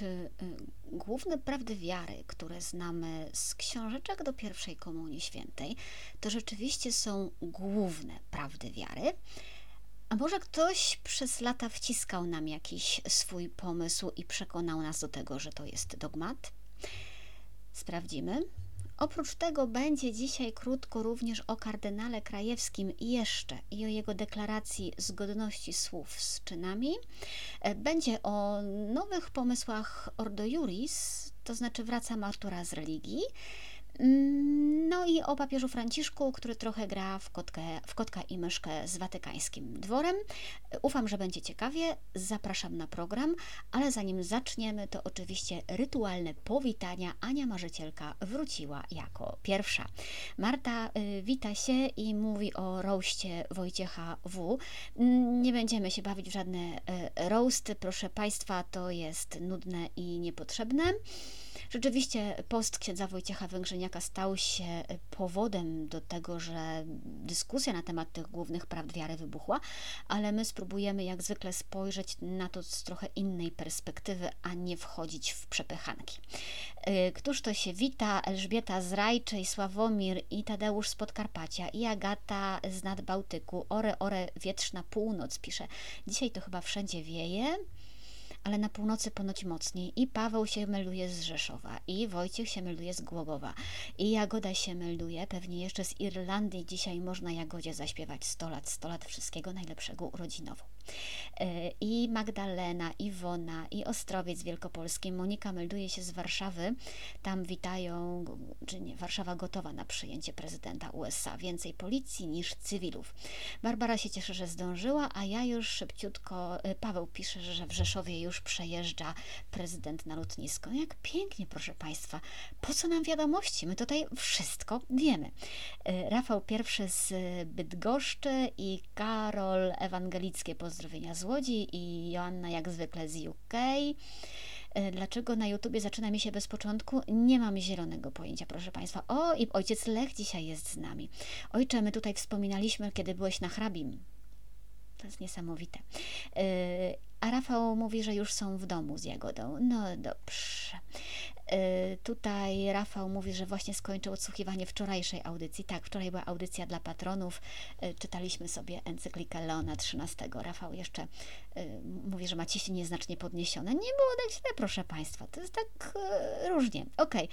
czy y, główne prawdy wiary, które znamy z książeczek do pierwszej Komunii Świętej, to rzeczywiście są główne prawdy wiary? A może ktoś przez lata wciskał nam jakiś swój pomysł i przekonał nas do tego, że to jest dogmat? Sprawdzimy. Oprócz tego będzie dzisiaj krótko również o kardynale Krajewskim jeszcze i o jego deklaracji zgodności słów z czynami. E, będzie o nowych pomysłach Ordo Juris, to znaczy wraca Artura z religii. Mm, no i o papieżu Franciszku, który trochę gra w, kotkę, w kotka i myszkę z watykańskim dworem. Ufam, że będzie ciekawie. Zapraszam na program, ale zanim zaczniemy, to oczywiście rytualne powitania. Ania Marzycielka wróciła jako pierwsza. Marta y, wita się i mówi o roście Wojciecha W. Mm, nie będziemy się bawić w żadne y, roasty, proszę Państwa, to jest nudne i niepotrzebne. Rzeczywiście post księdza Wojciecha Węgrzyniaka stał się powodem do tego, że dyskusja na temat tych głównych prawd wiary wybuchła, ale my spróbujemy jak zwykle spojrzeć na to z trochę innej perspektywy, a nie wchodzić w przepychanki. Y, któż to się wita? Elżbieta z Rajczej, Sławomir i Tadeusz z Podkarpacia i Agata z Nadbałtyku. Ore, ore, wietrzna północ pisze. Dzisiaj to chyba wszędzie wieje ale na północy ponoć mocniej. I Paweł się melduje z Rzeszowa, i Wojciech się melduje z Głogowa, i Jagoda się melduje, pewnie jeszcze z Irlandii. Dzisiaj można Jagodzie zaśpiewać 100 lat, 100 lat wszystkiego najlepszego urodzinowo. E, I Magdalena, Iwona, i Ostrowiec Wielkopolski. Monika melduje się z Warszawy. Tam witają, czy nie, Warszawa gotowa na przyjęcie prezydenta USA. Więcej policji niż cywilów. Barbara się cieszy, że zdążyła, a ja już szybciutko, e, Paweł pisze, że w Rzeszowie już przejeżdża prezydent na lotnisko. Jak pięknie, proszę Państwa. Po co nam wiadomości? My tutaj wszystko wiemy. E, Rafał pierwszy z Bydgoszczy i Karol Ewangelickie pozdrowienia pozdrowienia z Łodzi i Joanna jak zwykle z UK. E, dlaczego na YouTubie zaczyna mi się bez początku? Nie mam zielonego pojęcia, proszę Państwa. O, i ojciec Lech dzisiaj jest z nami. Ojcze, my tutaj wspominaliśmy, kiedy byłeś na hrabim. To jest niesamowite. E, a Rafał mówi, że już są w domu z Jagodą. No dobrze. Y, tutaj Rafał mówi, że właśnie skończył odsłuchiwanie wczorajszej audycji. Tak, wczoraj była audycja dla patronów. Y, czytaliśmy sobie encyklikę Leona XIII. Rafał jeszcze y, mówi, że ma ciśnie nieznacznie podniesione. Nie było tak źle, proszę Państwa. To jest tak różnie. Okay.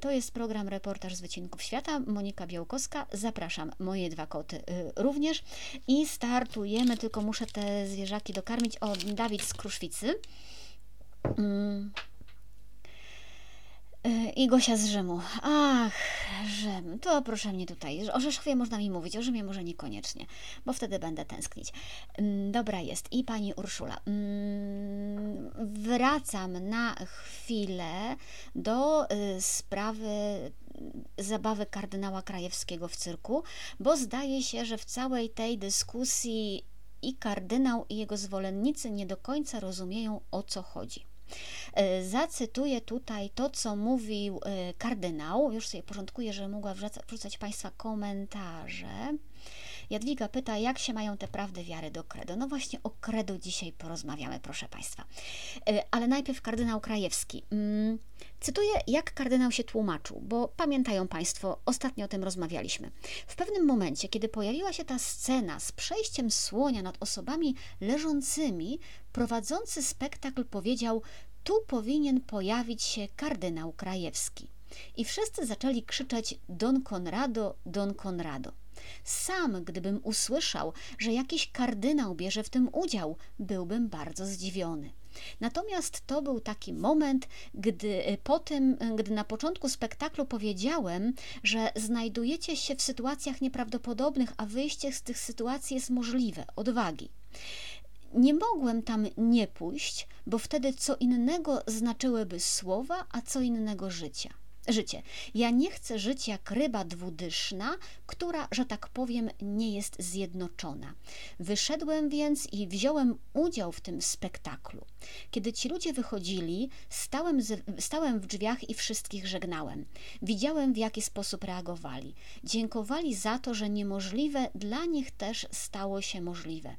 to jest program Reportaż z Wycinków Świata. Monika Białkowska. Zapraszam. Moje dwa koty również. I startujemy, tylko muszę te zwierzaki dokarmić. O, Dawid z Kruszwicy. Mm. E, I Gosia z Rzymu. Ach, Rzym, to proszę mnie tutaj. O Rzeszowie można mi mówić, o Rzymie może niekoniecznie, bo wtedy będę tęsknić. Mm, dobra jest. I pani Urszula. Mm, wracam na chwilę do y, sprawy zabawy kardynała Krajewskiego w cyrku, bo zdaje się, że w całej tej dyskusji i kardynał i jego zwolennicy nie do końca rozumieją o co chodzi. E, zacytuję tutaj to, co mówił e, kardynał. Już sobie porządkuję, że mogła wrzucać Państwa komentarze. Jadwiga pyta, jak się mają te prawdy wiary do credo. No właśnie o credo dzisiaj porozmawiamy, proszę Państwa. E, ale najpierw kardynał Krajewski. Mm, cytuję, jak kardynał się tłumaczył, bo pamiętają Państwo, ostatnio o tym rozmawialiśmy. W pewnym momencie, kiedy pojawiła się ta scena z przejściem słonia nad osobami leżącymi, prowadzący spektakl powiedział: Tu powinien pojawić się kardynał Krajewski. I wszyscy zaczęli krzyczeć: Don Conrado, Don Conrado. Sam, gdybym usłyszał, że jakiś kardynał bierze w tym udział, byłbym bardzo zdziwiony. Natomiast to był taki moment, gdy y, po tym, y, gdy na początku spektaklu powiedziałem, że znajdujecie się w sytuacjach nieprawdopodobnych, a wyjście z tych sytuacji jest możliwe, odwagi. Nie mogłem tam nie pójść, bo wtedy co innego znaczyłyby słowa, a co innego życia. Życie. Ja nie chcę żyć jak ryba dwudyszna, która, że tak powiem, nie jest zjednoczona. Wyszedłem więc i wziąłem udział w tym spektaklu. Kiedy ci ludzie wychodzili, stałem, z, stałem w drzwiach i wszystkich żegnałem. Widziałem, w jaki sposób reagowali. Dziękowali za to, że niemożliwe dla nich też stało się możliwe.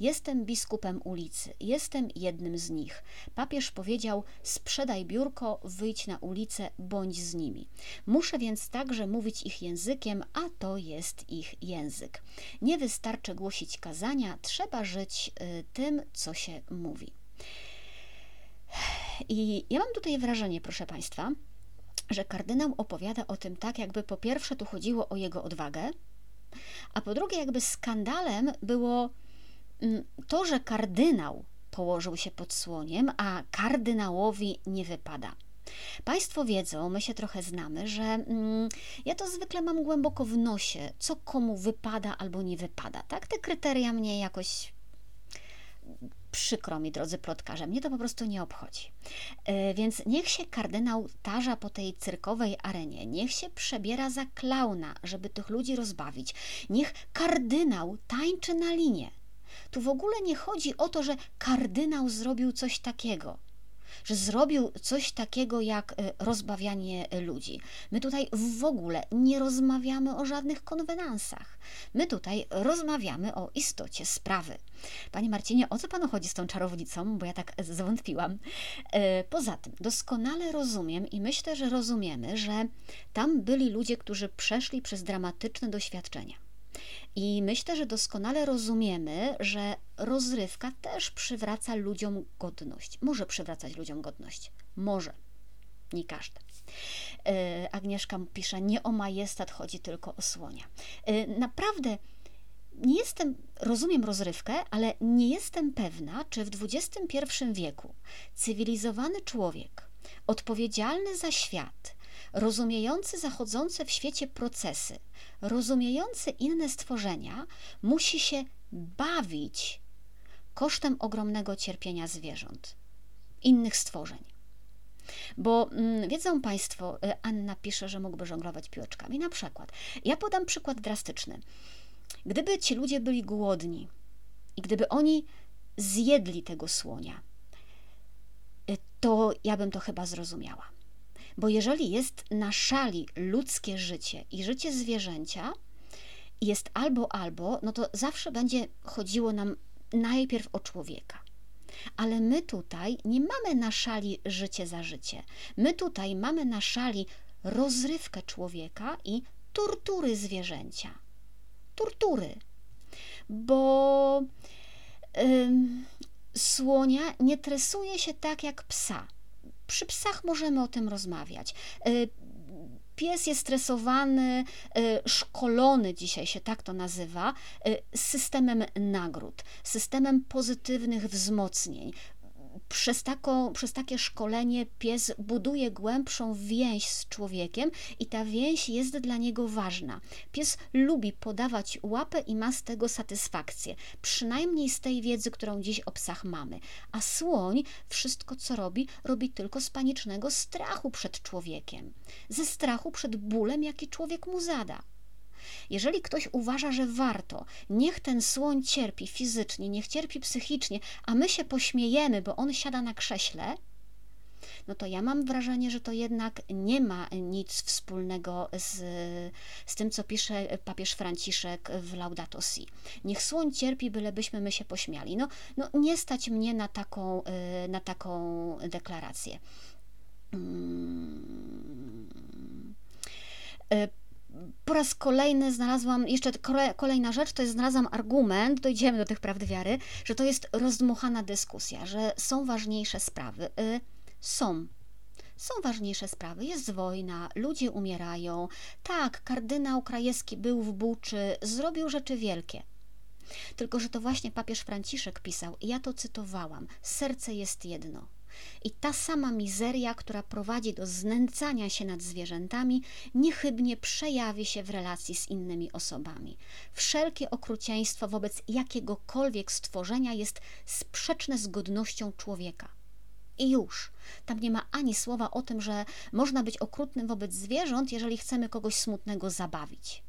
Jestem biskupem ulicy, jestem jednym z nich. Papież powiedział: Sprzedaj biurko, wyjdź na ulicę, bądź z nimi. Muszę więc także mówić ich językiem, a to jest ich język. Nie wystarczy głosić kazania, trzeba żyć y, tym, co się mówi. I ja mam tutaj wrażenie, proszę Państwa, że kardynał opowiada o tym tak, jakby po pierwsze tu chodziło o jego odwagę, a po drugie, jakby skandalem było mm, to, że kardynał położył się pod słoniem, a kardynałowi nie wypada. Państwo wiedzą, my się trochę znamy, że mm, ja to zwykle mam głęboko w nosie, co komu wypada albo nie wypada. Tak, te kryteria mnie jakoś przykro mi, drodzy plotkarze, mnie to po prostu nie obchodzi. E, więc niech się kardynał tarza po tej cyrkowej arenie, niech się przebiera za klauna, żeby tych ludzi rozbawić. Niech kardynał tańczy na linie. Tu w ogóle nie chodzi o to, że kardynał zrobił coś takiego że zrobił coś takiego jak e, rozbawianie ludzi. My tutaj w ogóle nie rozmawiamy o żadnych konwenansach. My tutaj rozmawiamy o istocie sprawy. Panie Marcinie, o co panu chodzi z tą czarownicą? Bo ja tak zwątpiłam. E, poza tym, doskonale rozumiem i myślę, że rozumiemy, że tam byli ludzie, którzy przeszli przez dramatyczne doświadczenia. I myślę, że doskonale rozumiemy, że rozrywka też przywraca ludziom godność. Może przywracać ludziom godność. Może. Nie każdy. E, Agnieszka pisze, nie o majestat chodzi tylko o słonia. E, naprawdę nie jestem, rozumiem rozrywkę, ale nie jestem pewna, czy w XXI wieku cywilizowany człowiek, odpowiedzialny za świat, rozumiejący zachodzące w świecie procesy, rozumiejący inne stworzenia, musi się bawić kosztem ogromnego cierpienia zwierząt, innych stworzeń. Bo mm, wiedzą Państwo, y, Anna pisze, że mógłby żonglować piłeczkami. Na przykład, ja podam przykład drastyczny. Gdyby ci ludzie byli głodni i gdyby oni zjedli tego słonia, y, to ja bym to chyba zrozumiała. Bo jeżeli jest na szali ludzkie życie i życie zwierzęcia, jest albo albo, no to zawsze będzie chodziło nam najpierw o człowieka. Ale my tutaj nie mamy na szali życie za życie. My tutaj mamy na szali rozrywkę człowieka i tortury zwierzęcia. Tortury. Bo słonia nie tresuje się tak jak psa przy psach możemy o tym rozmawiać. E, pies jest stresowany, e, szkolony, dzisiaj się tak to nazywa, e, systemem nagród, systemem pozytywnych wzmocnień, przez, taką, przez takie szkolenie pies buduje głębszą więź z człowiekiem i ta więź jest dla niego ważna. Pies lubi podawać łapę i ma z tego satysfakcję, przynajmniej z tej wiedzy, którą dziś o psach mamy. A słoń wszystko, co robi, robi tylko z panicznego strachu przed człowiekiem, ze strachu przed bólem, jaki człowiek mu zada. Jeżeli ktoś uważa, że warto, niech ten słoń cierpi fizycznie, niech cierpi psychicznie, a my się pośmiejemy, bo on siada na krześle, no to ja mam wrażenie, że to jednak nie ma nic wspólnego z, z tym, co pisze papież Franciszek w Laudato Si. Niech słoń cierpi, bylebyśmy my się pośmiali. No, no nie stać mnie na taką, y, na taką deklarację. Hmm po raz kolejny znalazłam, jeszcze kolejna rzecz, to jest znalazłam argument, dojdziemy do tych prawdy wiary, że to jest rozdmuchana dyskusja, że są ważniejsze sprawy. Y, są. Są ważniejsze sprawy. Jest wojna, ludzie umierają. Tak, kardynał Krajewski był w Buczy, zrobił rzeczy wielkie. Tylko, że to właśnie papież Franciszek pisał, ja to cytowałam: Serce jest jedno. I ta sama mizeria, która prowadzi do znęcania się nad zwierzętami, niechybnie przejawi się w relacji z innymi osobami. Wszelkie okrucieństwo wobec jakiegokolwiek stworzenia jest sprzeczne z godnością człowieka. I już. Tam nie ma ani słowa o tym, że można być okrutnym wobec zwierząt, jeżeli chcemy kogoś smutnego zabawić.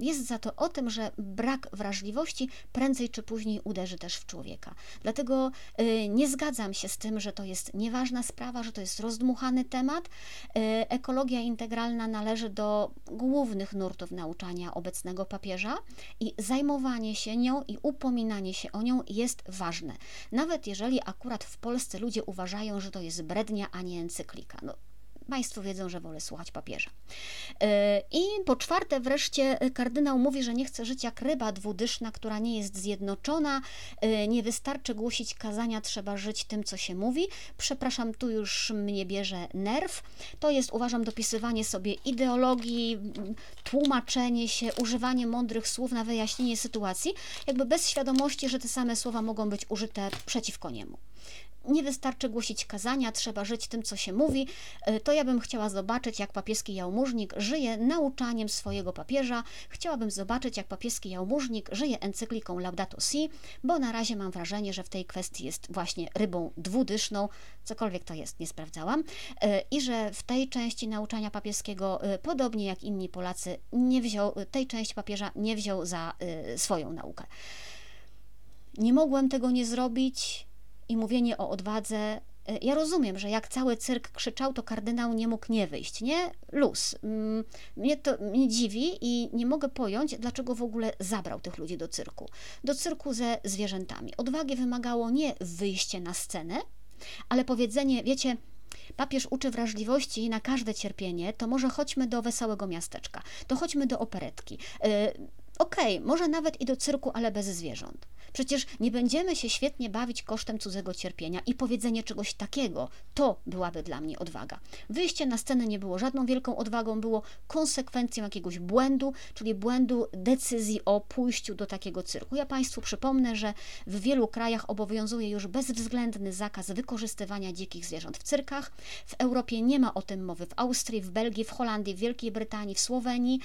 Jest za to o tym, że brak wrażliwości prędzej czy później uderzy też w człowieka. Dlatego y, nie zgadzam się z tym, że to jest nieważna sprawa, że to jest rozdmuchany temat. Y, ekologia integralna należy do głównych nurtów nauczania obecnego papieża i zajmowanie się nią i upominanie się o nią jest ważne. Nawet jeżeli akurat w Polsce ludzie uważają, że to jest brednia, a nie encyklika. No, Państwo wiedzą, że wolę słuchać papieża. E, I po czwarte, wreszcie kardynał mówi, że nie chce żyć jak ryba dwudyszna, która nie jest zjednoczona. E, nie wystarczy głosić kazania, trzeba żyć tym, co się mówi. Przepraszam, tu już mnie bierze nerw. To jest, uważam, dopisywanie sobie ideologii, tłumaczenie się, używanie mądrych słów na wyjaśnienie sytuacji, jakby bez świadomości, że te same słowa mogą być użyte przeciwko niemu nie wystarczy głosić kazania, trzeba żyć tym, co się mówi. E, to ja bym chciała zobaczyć, jak papieski jałmużnik żyje nauczaniem swojego papieża. Chciałabym zobaczyć, jak papieski jałmużnik żyje encykliką Laudato Si, bo na razie mam wrażenie, że w tej kwestii jest właśnie rybą dwudyszną, cokolwiek to jest, nie sprawdzałam, e, i że w tej części nauczania papieskiego, e, podobnie jak inni Polacy, nie wziął, tej części papieża nie wziął za swoją naukę. Nie mogłem tego nie zrobić i mówienie o odwadze. E, ja rozumiem, że jak cały cyrk krzyczał, to kardynał nie mógł nie wyjść, nie? Luz. Mm, mnie to mnie dziwi i nie mogę pojąć, dlaczego w ogóle zabrał tych ludzi do cyrku. Do cyrku ze zwierzętami. Odwagi wymagało nie wyjście na scenę, ale powiedzenie, wiecie, papież uczy wrażliwości na każde cierpienie, to może chodźmy do wesołego miasteczka, to chodźmy do operetki. Okej, okay, może nawet i do cyrku, ale bez zwierząt. Przecież nie będziemy się świetnie bawić kosztem cudzego cierpienia i powiedzenie czegoś takiego, to byłaby dla mnie odwaga. Wyjście na scenę nie było żadną wielką odwagą, było konsekwencją jakiegoś błędu, czyli błędu decyzji o pójściu do takiego cyrku. Ja Państwu przypomnę, że w wielu krajach obowiązuje już bezwzględny zakaz wykorzystywania dzikich zwierząt w cyrkach. W Europie nie ma o tym mowy. W Austrii, w Belgii, w Holandii, w Wielkiej Brytanii, w Słowenii.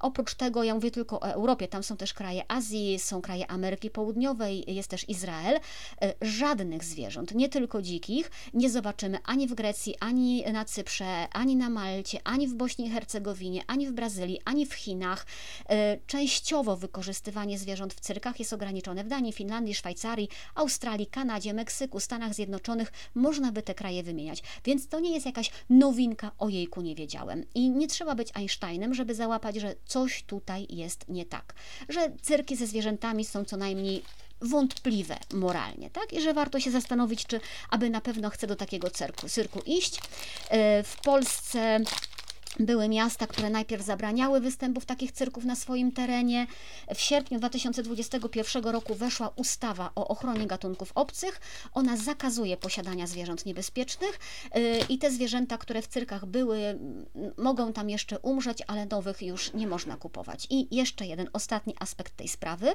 oprócz tego, ja mówię tylko o Europie, tam są też kraje Azji, są kraje Ameryki Południowej, jest też Izrael, e, żadnych zwierząt, nie tylko dzikich, nie zobaczymy ani w Grecji, ani na Cyprze, ani na Malcie, ani w Bośni i Hercegowinie, ani w Brazylii, ani w Chinach. E, częściowo wykorzystywanie zwierząt w cyrkach jest ograniczone w Danii, Finlandii, Szwajcarii, Australii, Kanadzie, Meksyku, Stanach Zjednoczonych. Można by te kraje wymieniać. Więc to nie jest jakaś nowinka, o jejku nie wiedziałem. I nie trzeba być Einsteinem, żeby załapać, że coś tutaj jest nie tak. Że cyrki ze zwierzętami są co najmniej wątpliwe moralnie, tak? I że warto się zastanowić, czy aby na pewno chce do takiego cyrku, cyrku iść. E, w Polsce były miasta, które najpierw zabraniały występów takich cyrków na swoim terenie. W sierpniu 2021 roku weszła ustawa o ochronie gatunków obcych. Ona zakazuje posiadania zwierząt niebezpiecznych y, i te zwierzęta, które w cyrkach były, mogą tam jeszcze umrzeć, ale nowych już nie można kupować. I jeszcze jeden ostatni aspekt tej sprawy,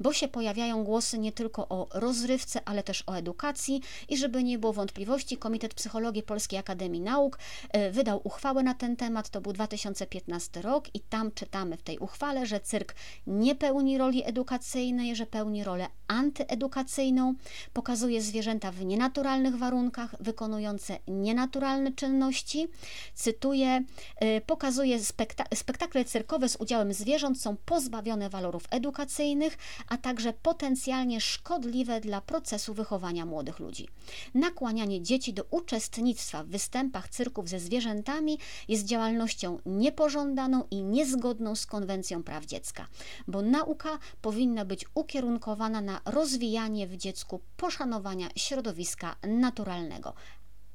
bo się pojawiają głosy nie tylko o rozrywce, ale też o edukacji i żeby nie było wątpliwości, Komitet Psychologii Polskiej Akademii Nauk y, wydał uchwałę na ten temat temat to był 2015 rok i tam czytamy w tej uchwale, że cyrk nie pełni roli edukacyjnej, że pełni rolę antyedukacyjną, pokazuje zwierzęta w nienaturalnych warunkach, wykonujące nienaturalne czynności. Cytuję, y, pokazuje spekta- spektakle cyrkowe z udziałem zwierząt są pozbawione walorów edukacyjnych, a także potencjalnie szkodliwe dla procesu wychowania młodych ludzi. Nakłanianie dzieci do uczestnictwa w występach cyrków ze zwierzętami jest działaniem działalnością niepożądaną i niezgodną z konwencją praw dziecka, bo nauka powinna być ukierunkowana na rozwijanie w dziecku poszanowania środowiska naturalnego.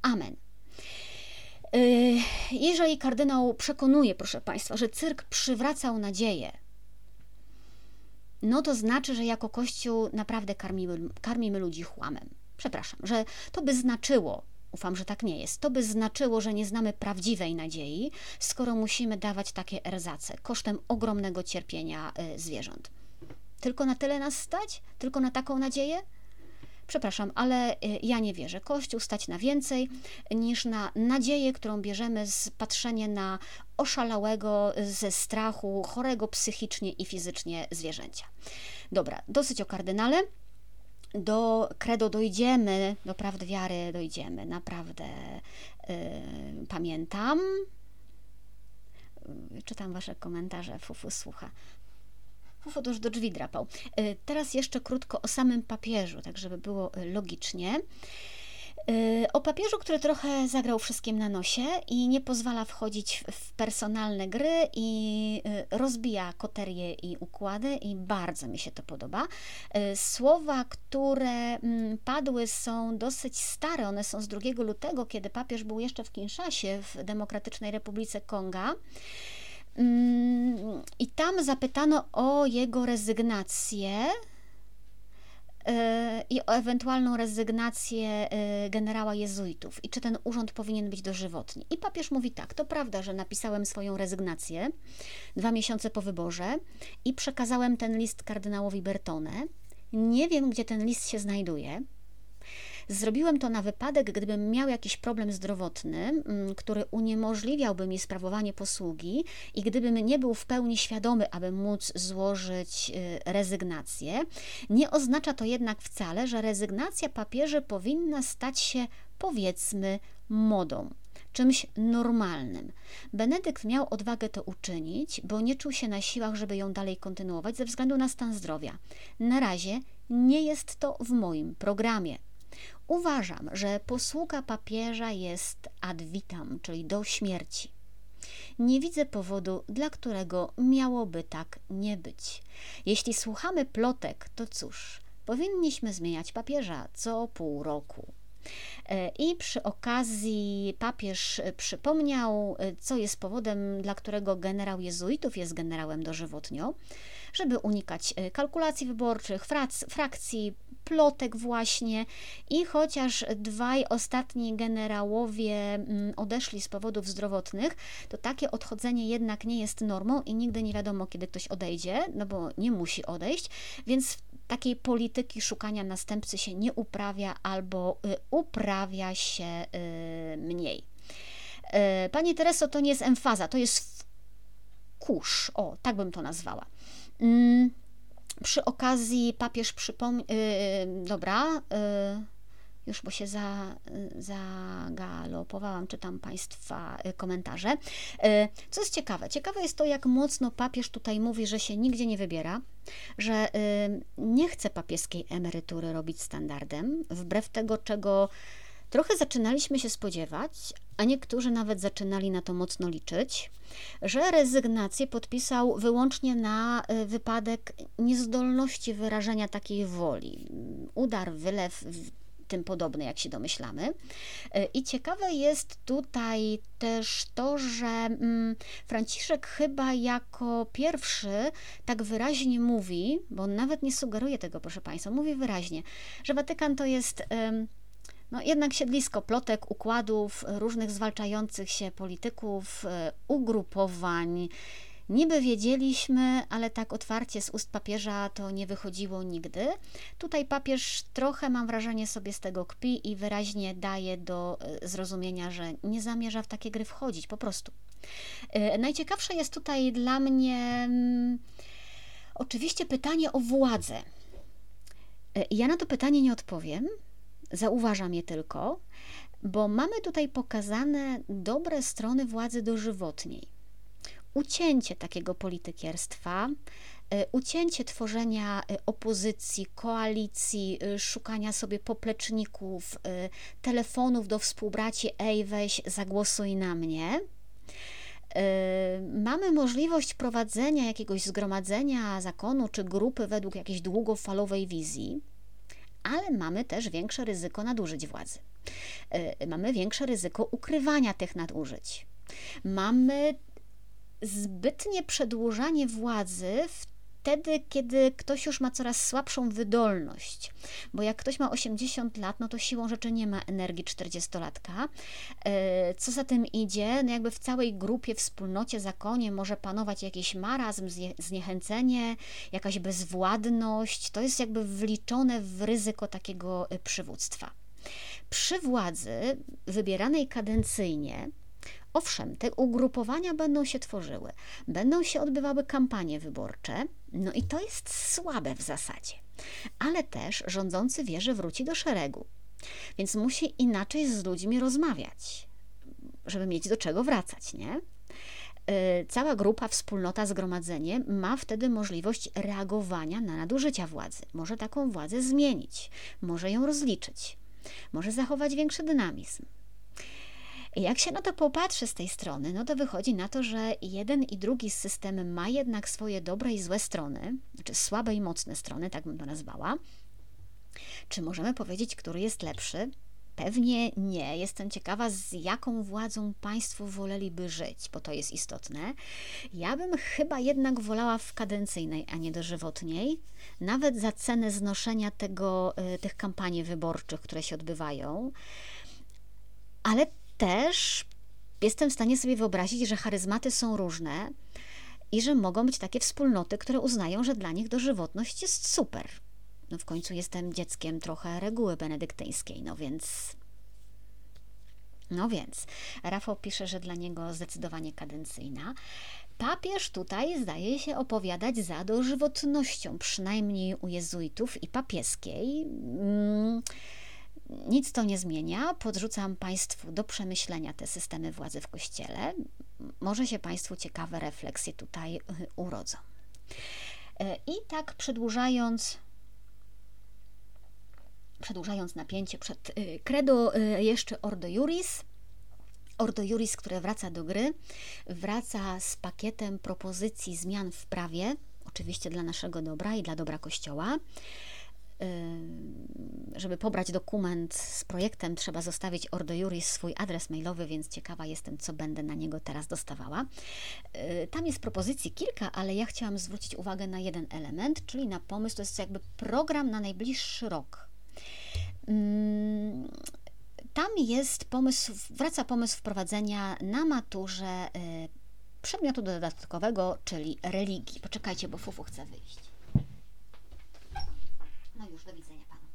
Amen. Yy, jeżeli kardynał przekonuje, proszę Państwa, że cyrk przywracał nadzieję, no to znaczy, że jako Kościół naprawdę karmimy, karmimy ludzi chłamem. Przepraszam, że to by znaczyło, Ufam, że tak nie jest. To by znaczyło, że nie znamy prawdziwej nadziei, skoro musimy dawać takie erzace kosztem ogromnego cierpienia y, zwierząt. Tylko na tyle nas stać? Tylko na taką nadzieję? Przepraszam, ale y, ja nie wierzę. Kościół stać na więcej niż na nadzieję, którą bierzemy z patrzenia na oszalałego ze strachu, chorego psychicznie i fizycznie zwierzęcia. Dobra, dosyć o kardynale. Do credo dojdziemy, do prawdy wiary dojdziemy. Naprawdę yy, pamiętam. Yy, czytam Wasze komentarze. Fufu słucha. Fufu już do drzwi drapał. Yy, teraz jeszcze krótko o samym papieżu, tak żeby było logicznie. O papieżu, który trochę zagrał wszystkim na nosie i nie pozwala wchodzić w personalne gry i y, rozbija koterie i układy i bardzo mi się to podoba. Y, słowa, które mm, padły są dosyć stare, one są z 2 lutego, kiedy papież był jeszcze w Kinszasie w Demokratycznej Republice Konga. Mm, I tam zapytano o jego rezygnację i o ewentualną rezygnację y, generała jezuitów i czy ten urząd powinien być dożywotni. I papież mówi tak, to prawda, że napisałem swoją rezygnację dwa miesiące po wyborze i przekazałem ten list kardynałowi Bertone. Nie wiem, gdzie ten list się znajduje, Zrobiłem to na wypadek, gdybym miał jakiś problem zdrowotny, mm, który uniemożliwiałby mi sprawowanie posługi i gdybym nie był w pełni świadomy, aby móc złożyć y, rezygnację. Nie oznacza to jednak wcale, że rezygnacja papieży powinna stać się, powiedzmy, modą czymś normalnym. Benedykt miał odwagę to uczynić, bo nie czuł się na siłach, żeby ją dalej kontynuować ze względu na stan zdrowia. Na razie nie jest to w moim programie. Uważam, że posługa papieża jest ad vitam, czyli do śmierci. Nie widzę powodu, dla którego miałoby tak nie być. Jeśli słuchamy plotek, to cóż, powinniśmy zmieniać papieża co pół roku. E, I przy okazji papież przypomniał, e, co jest powodem, dla którego generał jezuitów jest generałem dożywotnio, żeby unikać e, kalkulacji wyborczych, frakcji, plotek właśnie i chociaż dwaj ostatni generałowie mm, odeszli z powodów zdrowotnych, to takie odchodzenie jednak nie jest normą i nigdy nie wiadomo, kiedy ktoś odejdzie, no bo nie musi odejść, więc takiej polityki szukania następcy się nie uprawia albo y, uprawia się y, mniej. Y, Pani Tereso, to nie jest emfaza, to jest kurz, o, tak bym to nazwała. Przy okazji papież przypomniał, yy, dobra, yy, już bo się za, zagalopowałam, czytam Państwa komentarze. Co jest ciekawe? Ciekawe jest to, jak mocno papież tutaj mówi, że się nigdzie nie wybiera, że nie chce papieskiej emerytury robić standardem, wbrew tego, czego Trochę zaczynaliśmy się spodziewać, a niektórzy nawet zaczynali na to mocno liczyć, że rezygnację podpisał wyłącznie na y, wypadek niezdolności wyrażenia takiej woli. Udar, wylew, tym podobny, jak się domyślamy. Y, I ciekawe jest tutaj też to, że mm, Franciszek chyba jako pierwszy tak wyraźnie mówi, bo on nawet nie sugeruje tego, proszę Państwa, mówi wyraźnie, że Watykan to jest no, jednak siedlisko plotek, układów, różnych zwalczających się polityków, e, ugrupowań. Niby wiedzieliśmy, ale tak otwarcie z ust papieża to nie wychodziło nigdy. Tutaj papież trochę, mam wrażenie, sobie z tego kpi i wyraźnie daje do e, zrozumienia, że nie zamierza w takie gry wchodzić, po prostu. E, najciekawsze jest tutaj dla mnie mm, oczywiście pytanie o władzę. Ja na to pytanie nie odpowiem, Zauważam je tylko, bo mamy tutaj pokazane dobre strony władzy dożywotniej. Ucięcie takiego politykierstwa, e, ucięcie tworzenia e, opozycji, koalicji, e, szukania sobie popleczników, telefonów do współbraci, ej weź, zagłosuj na mnie. Mamy możliwość prowadzenia jakiegoś zgromadzenia zakonu czy grupy według jakiejś długofalowej wizji ale mamy też większe ryzyko nadużyć władzy. E, mamy większe ryzyko ukrywania tych nadużyć. Mamy zbytnie przedłużanie władzy w wtedy, kiedy ktoś już ma coraz słabszą wydolność. Bo jak ktoś ma 80 lat, no to siłą rzeczy nie ma energii 40-latka. E, co za tym idzie, no jakby w całej grupie, wspólnocie, zakonie może panować jakiś marazm, zniechęcenie, jakaś bezwładność. To jest jakby wliczone w ryzyko takiego e, przywództwa. Przy władzy wybieranej kadencyjnie Owszem, te ugrupowania będą się tworzyły, będą się odbywały kampanie wyborcze, no i to jest słabe w zasadzie. Ale też rządzący wie, że wróci do szeregu, więc musi inaczej z ludźmi rozmawiać, żeby mieć do czego wracać, nie? Y, cała grupa, wspólnota, zgromadzenie ma wtedy możliwość reagowania na nadużycia władzy. Może taką władzę zmienić, może ją rozliczyć, może zachować większy dynamizm. Jak się na to popatrzy z tej strony, no to wychodzi na to, że jeden i drugi system ma jednak swoje dobre i złe strony, znaczy słabe i mocne strony, tak bym to nazwała. Czy możemy powiedzieć, który jest lepszy? Pewnie nie. Jestem ciekawa, z jaką władzą Państwo woleliby żyć, bo to jest istotne. Ja bym chyba jednak wolała w kadencyjnej, a nie dożywotniej, nawet za cenę znoszenia tego, y, tych kampanii wyborczych, które się odbywają. Ale też jestem w stanie sobie wyobrazić, że charyzmaty są różne i że mogą być takie wspólnoty, które uznają, że dla nich dożywotność jest super. No w końcu jestem dzieckiem trochę reguły benedyktyńskiej, no więc. No więc, Rafał pisze, że dla niego zdecydowanie kadencyjna. Papież tutaj zdaje się opowiadać za dożywotnością, przynajmniej u jezuitów i papieskiej. Mm, nic to nie zmienia. Podrzucam Państwu do przemyślenia te systemy władzy w Kościele. Może się Państwu ciekawe refleksje tutaj y, urodzą. Y, I tak przedłużając przedłużając napięcie przed y, Credo, jeszcze Ordo Juris. Ordo Juris, które wraca do gry, wraca z pakietem propozycji zmian w prawie, oczywiście dla naszego dobra i dla dobra Kościoła żeby pobrać dokument z projektem, trzeba zostawić Ordo Juris swój adres mailowy, więc ciekawa jestem, co będę na niego teraz dostawała. Y, tam jest propozycji kilka, ale ja chciałam zwrócić uwagę na jeden element, czyli na pomysł, to jest jakby program na najbliższy rok. Tam jest pomysł, wraca pomysł wprowadzenia na maturze y, przedmiotu dodatkowego, czyli religii. Poczekajcie, bo Fufu chce wyjść. Już, do widzenia panu.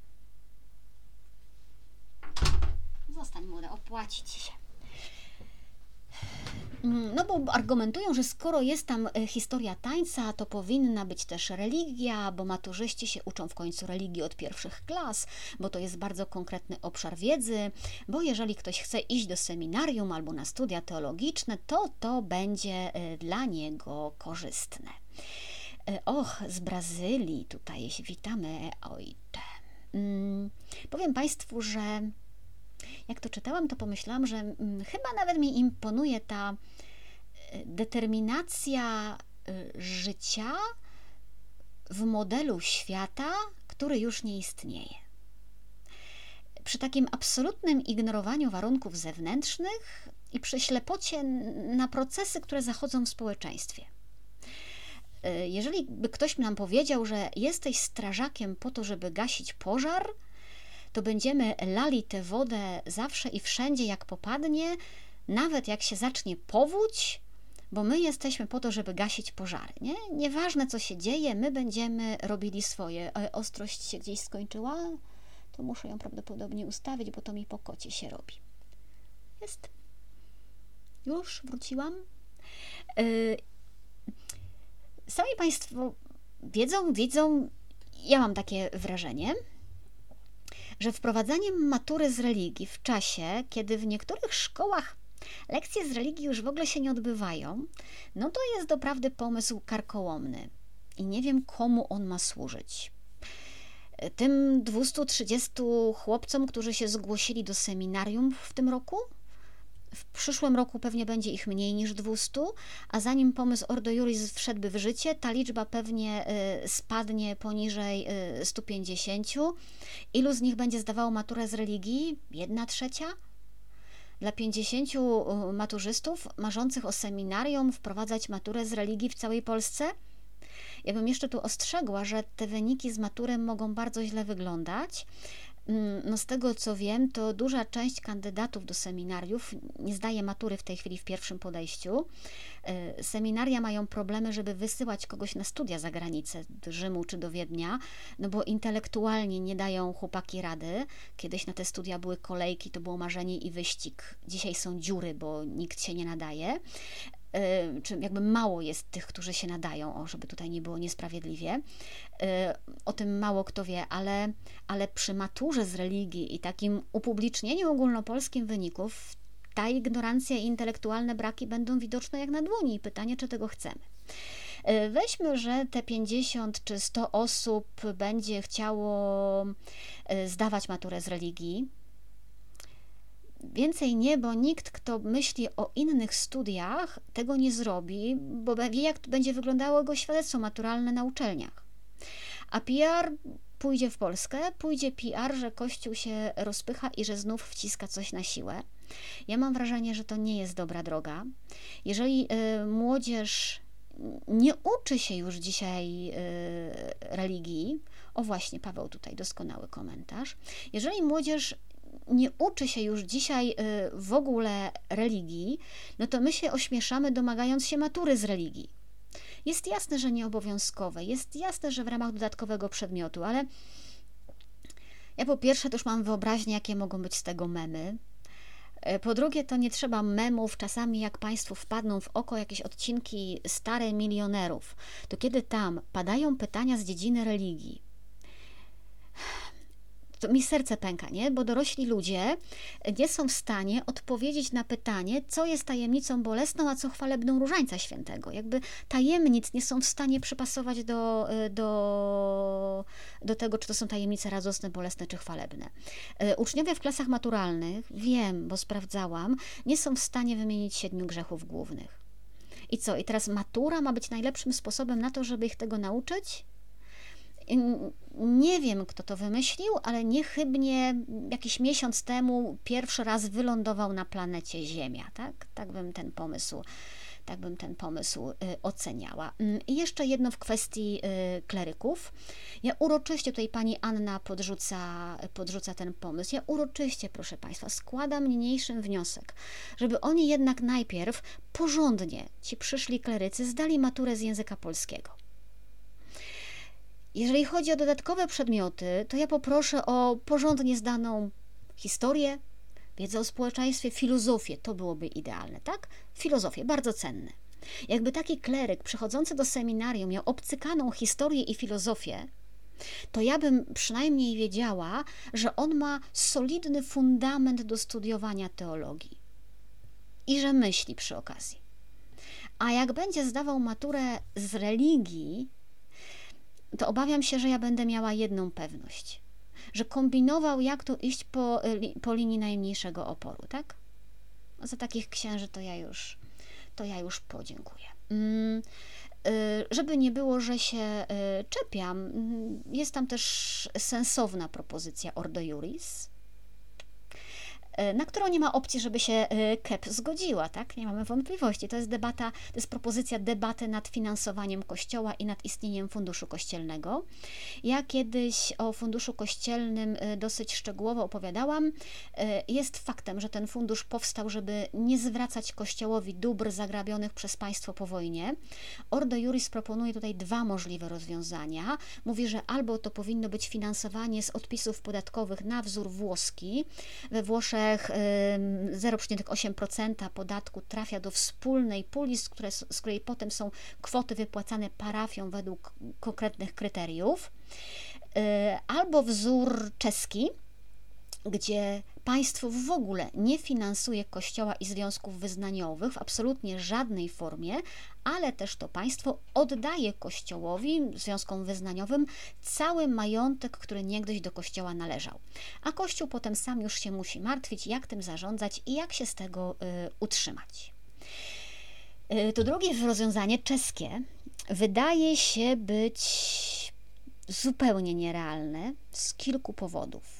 Zostań młoda, opłaci ci się. No bo argumentują, że skoro jest tam e, historia tańca, to powinna być też religia, bo maturzyści się uczą w końcu religii od pierwszych klas, bo to jest bardzo konkretny obszar wiedzy, bo jeżeli ktoś chce iść do seminarium albo na studia teologiczne, to to będzie e, dla niego korzystne. E, och, z Brazylii tutaj witamy, ojcze. Hmm, powiem Państwu, że jak to czytałam, to pomyślałam, że hmm, chyba nawet mi imponuje ta e, determinacja e, życia w modelu świata, który już nie istnieje. Przy takim absolutnym ignorowaniu warunków zewnętrznych i przy ślepocie na procesy, które zachodzą w społeczeństwie. E, jeżeli by ktoś nam powiedział, że jesteś strażakiem po to, żeby gasić pożar, to będziemy lali tę wodę zawsze i wszędzie, jak popadnie, nawet jak się zacznie powódź, bo my jesteśmy po to, żeby gasić pożary. Nie? Nieważne, co się dzieje, my będziemy robili swoje. E, ostrość się gdzieś skończyła, to muszę ją prawdopodobnie ustawić, bo to mi po kocie się robi. Jest. Już wróciłam. E, sami Państwo wiedzą, widzą, ja mam takie wrażenie, że wprowadzaniem matury z religii w czasie, kiedy w niektórych szkołach lekcje z religii już w ogóle się nie odbywają, no to jest doprawdy pomysł karkołomny i nie wiem, komu on ma służyć. Tym 230 chłopcom, którzy się zgłosili do seminarium w tym roku, w przyszłym roku pewnie będzie ich mniej niż 200, a zanim pomysł Ordo Juris wszedłby w życie, ta liczba pewnie y, spadnie poniżej 150. Y, Ilu z nich będzie zdawało maturę z religii? Jedna trzecia? Dla 50 y, maturzystów marzących o seminarium wprowadzać maturę z religii w całej Polsce? Ja bym jeszcze tu ostrzegła, że te wyniki z maturem mogą bardzo źle wyglądać, no z tego co wiem, to duża część kandydatów do seminariów nie zdaje matury w tej chwili w pierwszym podejściu. E, seminaria mają problemy, żeby wysyłać kogoś na studia za granicę, do Rzymu czy do Wiednia, no bo intelektualnie nie dają chłopaki rady. Kiedyś na te studia były kolejki, to było marzenie i wyścig. Dzisiaj są dziury, bo nikt się nie nadaje. Czy jakby mało jest tych, którzy się nadają, o, żeby tutaj nie było niesprawiedliwie. O tym mało kto wie, ale, ale przy maturze z religii i takim upublicznieniu ogólnopolskim wyników, ta ignorancja i intelektualne braki będą widoczne jak na dłoni. Pytanie, czy tego chcemy. E, weźmy, że te 50 czy 100 osób będzie chciało e, zdawać maturę z religii. Więcej nie, bo nikt, kto myśli o innych studiach, tego nie zrobi, bo wie, jak będzie wyglądało jego świadectwo maturalne na uczelniach. A PR pójdzie w Polskę, pójdzie PR, że Kościół się rozpycha i że znów wciska coś na siłę. Ja mam wrażenie, że to nie jest dobra droga. Jeżeli y, młodzież nie uczy się już dzisiaj y, religii, o właśnie, Paweł tutaj doskonały komentarz. Jeżeli młodzież nie uczy się już dzisiaj y, w ogóle religii, no to my się ośmieszamy, domagając się matury z religii. Jest jasne, że nieobowiązkowe, jest jasne, że w ramach dodatkowego przedmiotu, ale ja po pierwsze też mam wyobraźnię, jakie mogą być z tego memy. E, po drugie, to nie trzeba memów. Czasami, jak Państwu wpadną w oko jakieś odcinki stare milionerów, to kiedy tam padają pytania z dziedziny religii, to mi serce pęka, nie? Bo dorośli ludzie nie są w stanie odpowiedzieć na pytanie, co jest tajemnicą bolesną, a co chwalebną różańca świętego. Jakby tajemnic nie są w stanie przypasować do, do, do tego, czy to są tajemnice radosne, bolesne czy chwalebne. E, uczniowie w klasach maturalnych, wiem, bo sprawdzałam, nie są w stanie wymienić siedmiu grzechów głównych. I co? I teraz matura ma być najlepszym sposobem na to, żeby ich tego nauczyć? Nie wiem, kto to wymyślił, ale niechybnie jakiś miesiąc temu pierwszy raz wylądował na planecie Ziemia. Tak, tak bym ten pomysł tak bym ten pomysł y, oceniała. Mm, I jeszcze jedno w kwestii y, kleryków. Ja uroczyście, tutaj pani Anna podrzuca, podrzuca ten pomysł. Ja uroczyście, proszę Państwa, składam niniejszym wniosek, żeby oni jednak najpierw porządnie, ci przyszli klerycy, zdali maturę z języka polskiego. Jeżeli chodzi o dodatkowe przedmioty, to ja poproszę o porządnie zdaną historię, wiedzę o społeczeństwie, filozofię. To byłoby idealne, tak? Filozofię, bardzo cenne. Jakby taki kleryk przychodzący do seminarium miał obcykaną historię i filozofię, to ja bym przynajmniej wiedziała, że on ma solidny fundament do studiowania teologii i że myśli przy okazji. A jak będzie zdawał maturę z religii, to obawiam się, że ja będę miała jedną pewność, że kombinował, jak tu iść po, po linii najmniejszego oporu, tak? Za takich księży to ja już, to ja już podziękuję. Mm, y, żeby nie było, że się y, czepiam, mm, jest tam też sensowna propozycja Ordo Juris, na którą nie ma opcji, żeby się e, KEP zgodziła, tak? Nie mamy wątpliwości. To jest debata, to jest propozycja debaty nad finansowaniem Kościoła i nad istnieniem Funduszu Kościelnego. Ja kiedyś o Funduszu Kościelnym e, dosyć szczegółowo opowiadałam. Jest faktem, że ten fundusz powstał, żeby nie zwracać Kościołowi dóbr zagrabionych przez państwo po wojnie. Ordo Juris proponuje tutaj dwa możliwe rozwiązania. Mówi, że albo to powinno być finansowanie z odpisów podatkowych na wzór włoski. We Włoszech 0,8% podatku trafia do wspólnej puli, z której, z której potem są kwoty wypłacane parafią według konkretnych kryteriów, y, albo wzór czeski, gdzie państwo w ogóle nie finansuje kościoła i związków wyznaniowych w absolutnie żadnej formie, ale też to państwo oddaje kościołowi, związkom wyznaniowym, cały majątek, który niegdyś do kościoła należał. A kościół potem sam już się musi martwić, jak tym zarządzać i jak się z tego y, utrzymać. Y, to drugie rozwiązanie, czeskie, wydaje się być zupełnie nierealne z kilku powodów.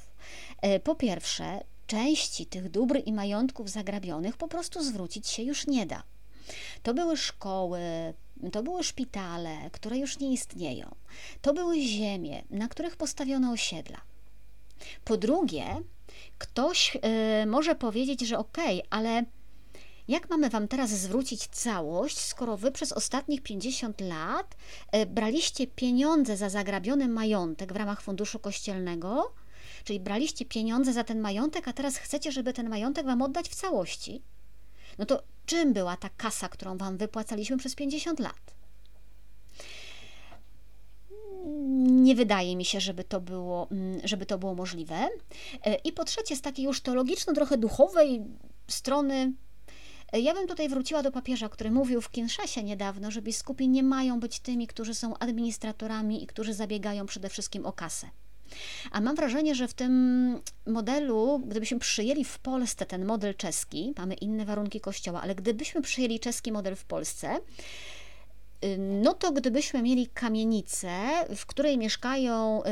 E, po pierwsze, części tych dóbr i majątków zagrabionych po prostu zwrócić się już nie da. To były szkoły, to były szpitale, które już nie istnieją. To były ziemie, na których postawiono osiedla. Po drugie, ktoś y, może powiedzieć, że okej, okay, ale jak mamy Wam teraz zwrócić całość, skoro Wy przez ostatnich 50 lat y, braliście pieniądze za zagrabiony majątek w ramach funduszu kościelnego? Czyli braliście pieniądze za ten majątek, a teraz chcecie, żeby ten majątek wam oddać w całości. No to czym była ta kasa, którą Wam wypłacaliśmy przez 50 lat? Nie wydaje mi się, żeby to było, mm, żeby to było możliwe. E, I po trzecie, z takiej już teologiczno, trochę duchowej strony, e, ja bym tutaj wróciła do papieża, który mówił w Kinszasie niedawno, że biskupi nie mają być tymi, którzy są administratorami i którzy zabiegają przede wszystkim o kasę. A mam wrażenie, że w tym modelu, gdybyśmy przyjęli w Polsce ten model czeski, mamy inne warunki kościoła, ale gdybyśmy przyjęli czeski model w Polsce, no to gdybyśmy mieli kamienicę, w której mieszkają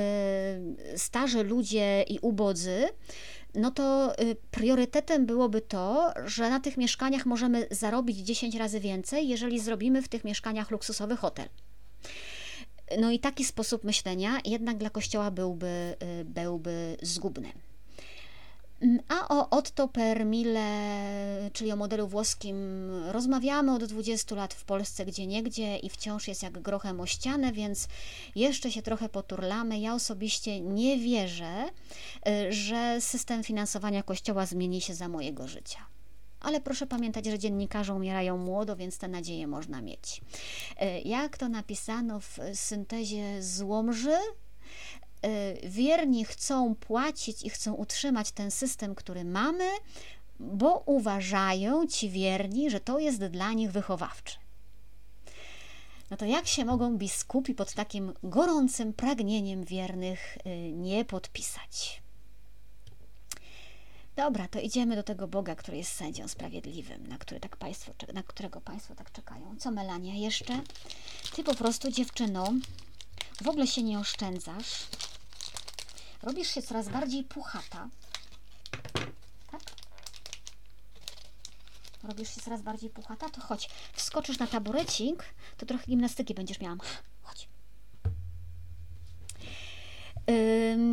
y, starzy ludzie i ubodzy, no to y, priorytetem byłoby to, że na tych mieszkaniach możemy zarobić 10 razy więcej, jeżeli zrobimy w tych mieszkaniach luksusowy hotel. No i taki sposób myślenia jednak dla Kościoła byłby, y, byłby zgubny. Mm, a o Otto per mille, czyli o modelu włoskim, rozmawiamy od 20 lat w Polsce gdzie niegdzie i wciąż jest jak grochem o ścianę, więc jeszcze się trochę poturlamy. Ja osobiście nie wierzę, y, że system finansowania Kościoła zmieni się za mojego życia ale proszę pamiętać, że dziennikarze umierają młodo, więc te nadzieje można mieć. Y, jak to napisano w syntezie Złomży, Y, wierni chcą płacić i chcą utrzymać ten system, który mamy, bo uważają ci wierni, że to jest dla nich wychowawcze. No to jak się mogą biskupi pod takim gorącym pragnieniem wiernych y, nie podpisać? Dobra, to idziemy do tego Boga, który jest sędzią sprawiedliwym, na, który tak państwo, na którego Państwo tak czekają. Co Melania jeszcze? Ty po prostu dziewczyno w ogóle się nie oszczędzasz. Robisz się coraz bardziej puchata. Tak? Robisz się coraz bardziej puchata, to chodź. Wskoczysz na taborecik, to trochę gimnastyki będziesz miała. Chodź.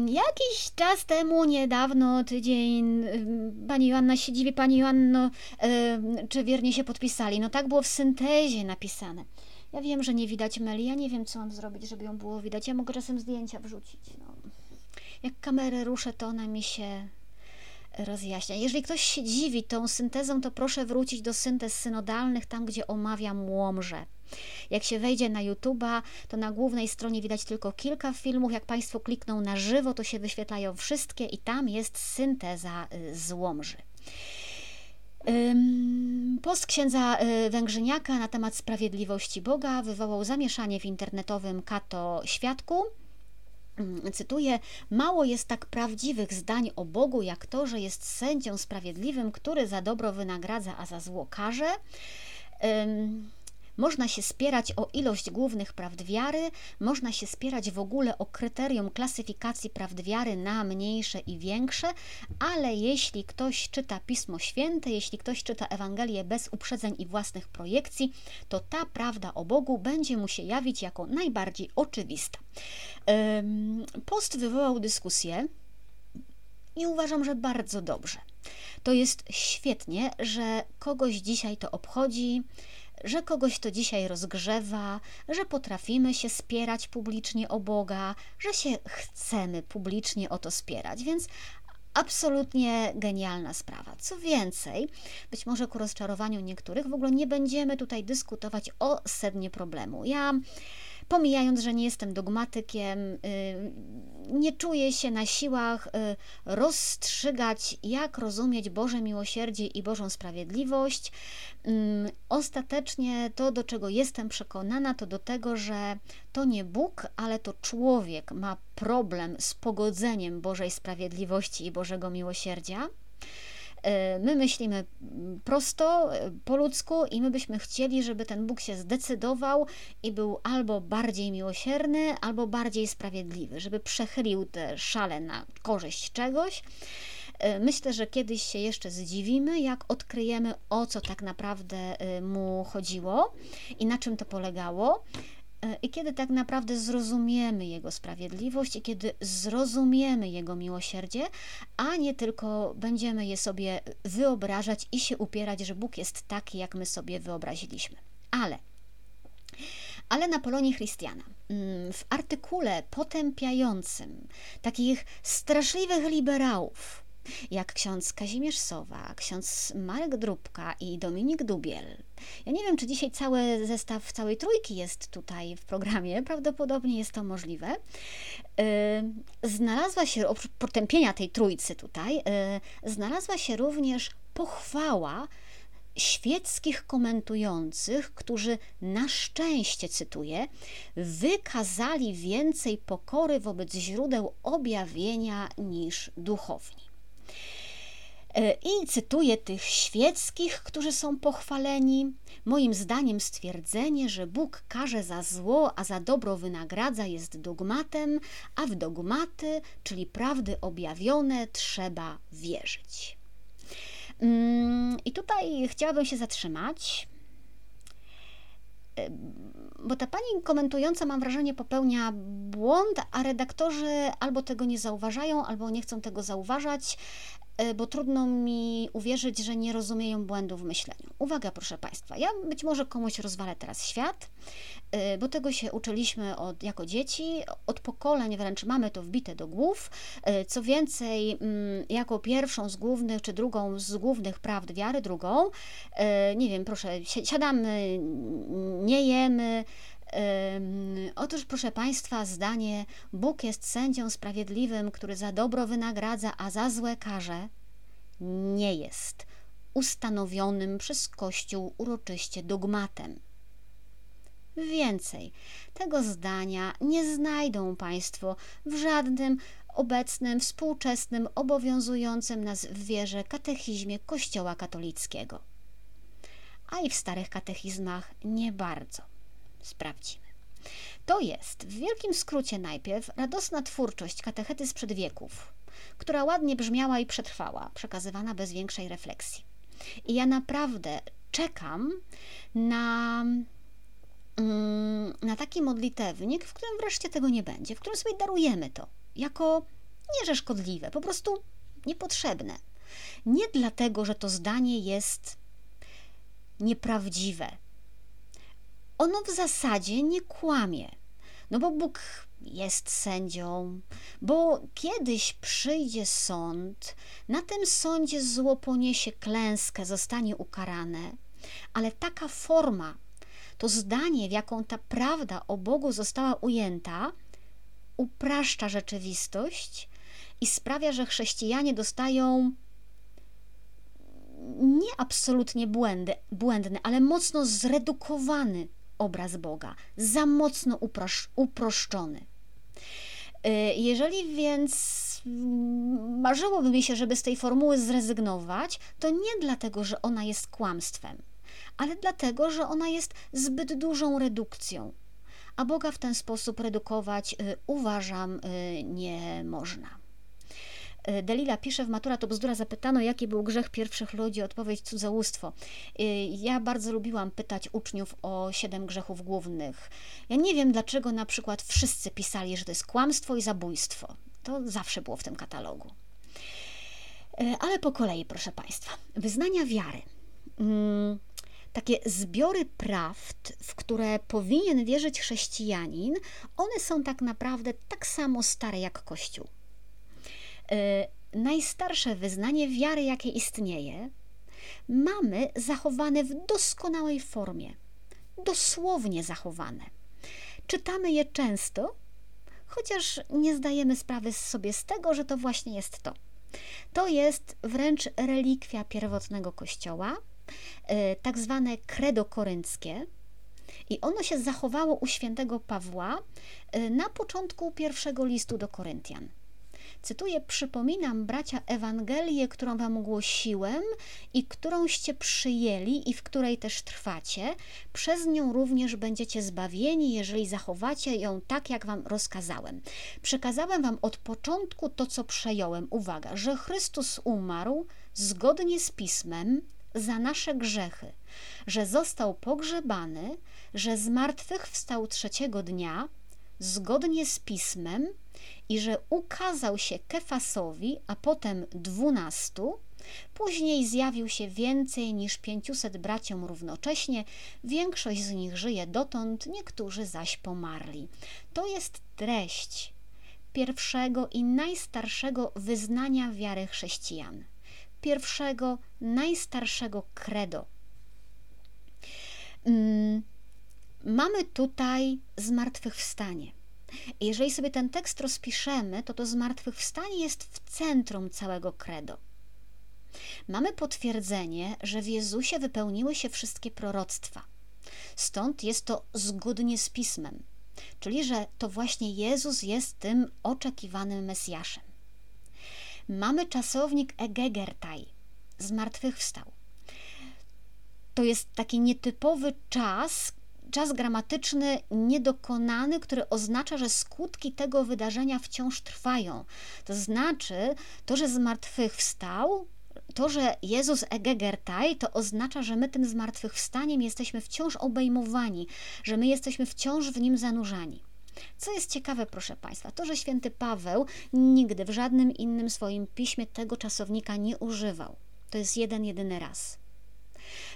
Jakiś czas temu, niedawno, tydzień, pani Joanna się dziwi, pani Joanno, czy wiernie się podpisali. No tak było w syntezie napisane. Ja wiem, że nie widać Meli, ja nie wiem, co mam zrobić, żeby ją było widać. Ja mogę czasem zdjęcia wrzucić. No. Jak kamerę ruszę, to ona mi się rozjaśnia. Jeżeli ktoś się dziwi tą syntezą, to proszę wrócić do syntez synodalnych, tam gdzie omawiam łomże. Jak się wejdzie na YouTube'a, to na głównej stronie widać tylko kilka filmów. Jak Państwo klikną na żywo, to się wyświetlają wszystkie i tam jest synteza y, z łomży. Post księdza y, Węgrzyniaka na temat sprawiedliwości Boga wywołał zamieszanie w internetowym Kato Świadku. Cytuję: Mało jest tak prawdziwych zdań o Bogu, jak to, że jest sędzią sprawiedliwym, który za dobro wynagradza, a za zło karze. Można się spierać o ilość głównych prawd wiary, można się spierać w ogóle o kryterium klasyfikacji prawd wiary na mniejsze i większe, ale jeśli ktoś czyta Pismo Święte, jeśli ktoś czyta Ewangelię bez uprzedzeń i własnych projekcji, to ta prawda o Bogu będzie mu się jawić jako najbardziej oczywista. Post wywołał dyskusję i uważam, że bardzo dobrze. To jest świetnie, że kogoś dzisiaj to obchodzi, że kogoś to dzisiaj rozgrzewa, że potrafimy się spierać publicznie o Boga, że się chcemy publicznie o to spierać, więc absolutnie genialna sprawa. Co więcej, być może ku rozczarowaniu niektórych, w ogóle nie będziemy tutaj dyskutować o sednie problemu. Ja pomijając, że nie jestem dogmatykiem, y, nie czuję się na siłach y, rozstrzygać, jak rozumieć Boże miłosierdzie i Bożą sprawiedliwość. Mm, ostatecznie to, do czego jestem przekonana, to do tego, że to nie Bóg, ale to człowiek ma problem z pogodzeniem Bożej sprawiedliwości i Bożego miłosierdzia. E, my myślimy prosto, e, po ludzku i my byśmy chcieli, żeby ten Bóg się zdecydował i był albo bardziej miłosierny, albo bardziej sprawiedliwy, żeby przechylił te szale na korzyść czegoś. E, myślę, że kiedyś się jeszcze zdziwimy, jak odkryjemy, o co tak naprawdę mu chodziło i na czym to polegało. I kiedy tak naprawdę zrozumiemy Jego sprawiedliwość i kiedy zrozumiemy Jego miłosierdzie, a nie tylko będziemy je sobie wyobrażać i się upierać, że Bóg jest taki, jak my sobie wyobraziliśmy. Ale ale na Polonie Chrystiana. Mm, w artykule potępiającym takich straszliwych liberałów, jak ksiądz Kazimierz Sowa, ksiądz Marek Drubka i Dominik Dubiel. Ja nie wiem, czy dzisiaj cały zestaw całej trójki jest tutaj w programie, prawdopodobnie jest to możliwe. Y, znalazła się, oprócz potępienia tej trójcy tutaj, y, znalazła się również pochwała świeckich komentujących, którzy na szczęście, cytuję, wykazali więcej pokory wobec źródeł objawienia niż duchowni. E, I cytuję tych świeckich, którzy są pochwaleni. Moim zdaniem stwierdzenie, że Bóg karze za zło, a za dobro wynagradza, jest dogmatem, a w dogmaty, czyli prawdy objawione, trzeba wierzyć. Mm, I tutaj chciałabym się zatrzymać, bo ta pani komentująca, mam wrażenie, popełnia błąd, a redaktorzy albo tego nie zauważają, albo nie chcą tego zauważać, bo trudno mi uwierzyć, że nie rozumieją błędu w myśleniu. Uwaga, proszę Państwa, ja być może komuś rozwalę teraz świat, e, bo tego się uczyliśmy od, jako dzieci, od pokoleń wręcz mamy to wbite do głów. E, co więcej, mm, jako pierwszą z głównych, czy drugą z głównych prawd wiary, drugą, nie wiem, proszę, siadamy, nie jemy, Otóż, proszę Państwa, zdanie Bóg jest sędzią sprawiedliwym, który za dobro wynagradza, a za złe karze, nie jest ustanowionym przez Kościół uroczyście dogmatem. Więcej, tego zdania nie znajdą Państwo w żadnym obecnym, współczesnym, obowiązującym nas w wierze katechizmie Kościoła katolickiego. A i w starych katechizmach nie bardzo sprawdzimy. To jest w wielkim skrócie najpierw radosna twórczość katechety sprzed wieków, która ładnie brzmiała i przetrwała, przekazywana bez większej refleksji. I ja naprawdę czekam na, mm, na taki modlitewnik, w którym wreszcie tego nie będzie, w którym sobie darujemy to jako nie szkodliwe, po prostu niepotrzebne. Nie dlatego, że to zdanie jest nieprawdziwe, ono w zasadzie nie kłamie. No bo Bóg jest sędzią, bo kiedyś przyjdzie sąd, na tym sądzie zło poniesie klęskę, zostanie ukarane, ale taka forma, to zdanie, w jaką ta prawda o Bogu została ujęta, upraszcza rzeczywistość i sprawia, że chrześcijanie dostają nie absolutnie błędy, błędny, ale mocno zredukowany obraz Boga, za mocno uproszczony. Y, jeżeli więc marzyłoby mi się, żeby z tej formuły zrezygnować, to nie dlatego, że ona jest kłamstwem, ale dlatego, że ona jest zbyt dużą redukcją. A Boga w ten sposób redukować, y, uważam, y, nie można. E, Delila pisze w Matura to bzdura, zapytano, jaki był grzech pierwszych ludzi, odpowiedź cudzołóstwo. E, ja bardzo lubiłam pytać uczniów o siedem grzechów głównych. Ja nie wiem, dlaczego na przykład wszyscy pisali, że to jest kłamstwo i zabójstwo. To zawsze było w tym katalogu. E, ale po kolei, proszę Państwa. Wyznania wiary. Mm, takie zbiory prawd, w które powinien wierzyć chrześcijanin, one są tak naprawdę tak samo stare jak Kościół. Y, najstarsze wyznanie wiary, jakie istnieje, mamy zachowane w doskonałej formie, dosłownie zachowane. Czytamy je często, chociaż nie zdajemy sprawy sobie z tego, że to właśnie jest to. To jest wręcz relikwia pierwotnego kościoła, y, tak zwane credo korynckie, i ono się zachowało u świętego Pawła y, na początku pierwszego listu do Koryntian. Cytuję: Przypominam, bracia, Ewangelię, którą wam głosiłem i którąście przyjęli i w której też trwacie. Przez nią również będziecie zbawieni, jeżeli zachowacie ją tak, jak wam rozkazałem. Przekazałem wam od początku to, co przejąłem. Uwaga, że Chrystus umarł zgodnie z pismem za nasze grzechy, że został pogrzebany, że z martwych wstał trzeciego dnia, zgodnie z pismem, i że ukazał się Kefasowi, a potem dwunastu, Później zjawił się więcej niż pięciuset braciom równocześnie, większość z nich żyje dotąd, niektórzy zaś pomarli. To jest treść pierwszego i najstarszego wyznania wiary chrześcijan, pierwszego, najstarszego credo. Mm, mamy tutaj zmartwychwstanie. Jeżeli sobie ten tekst rozpiszemy, to to zmartwychwstanie jest w centrum całego credo. Mamy potwierdzenie, że w Jezusie wypełniły się wszystkie proroctwa. Stąd jest to zgodnie z Pismem, czyli że to właśnie Jezus jest tym oczekiwanym Mesjaszem. Mamy czasownik egegertai, zmartwychwstał. To jest taki nietypowy czas, czas gramatyczny niedokonany, który oznacza, że skutki tego wydarzenia wciąż trwają. To znaczy, to, że zmartwychwstał, to, że Jezus egegertai, to oznacza, że my tym zmartwychwstaniem jesteśmy wciąż obejmowani, że my jesteśmy wciąż w nim zanurzani. Co jest ciekawe, proszę Państwa, to, że święty Paweł nigdy w żadnym innym swoim piśmie tego czasownika nie używał. To jest jeden, jedyny raz.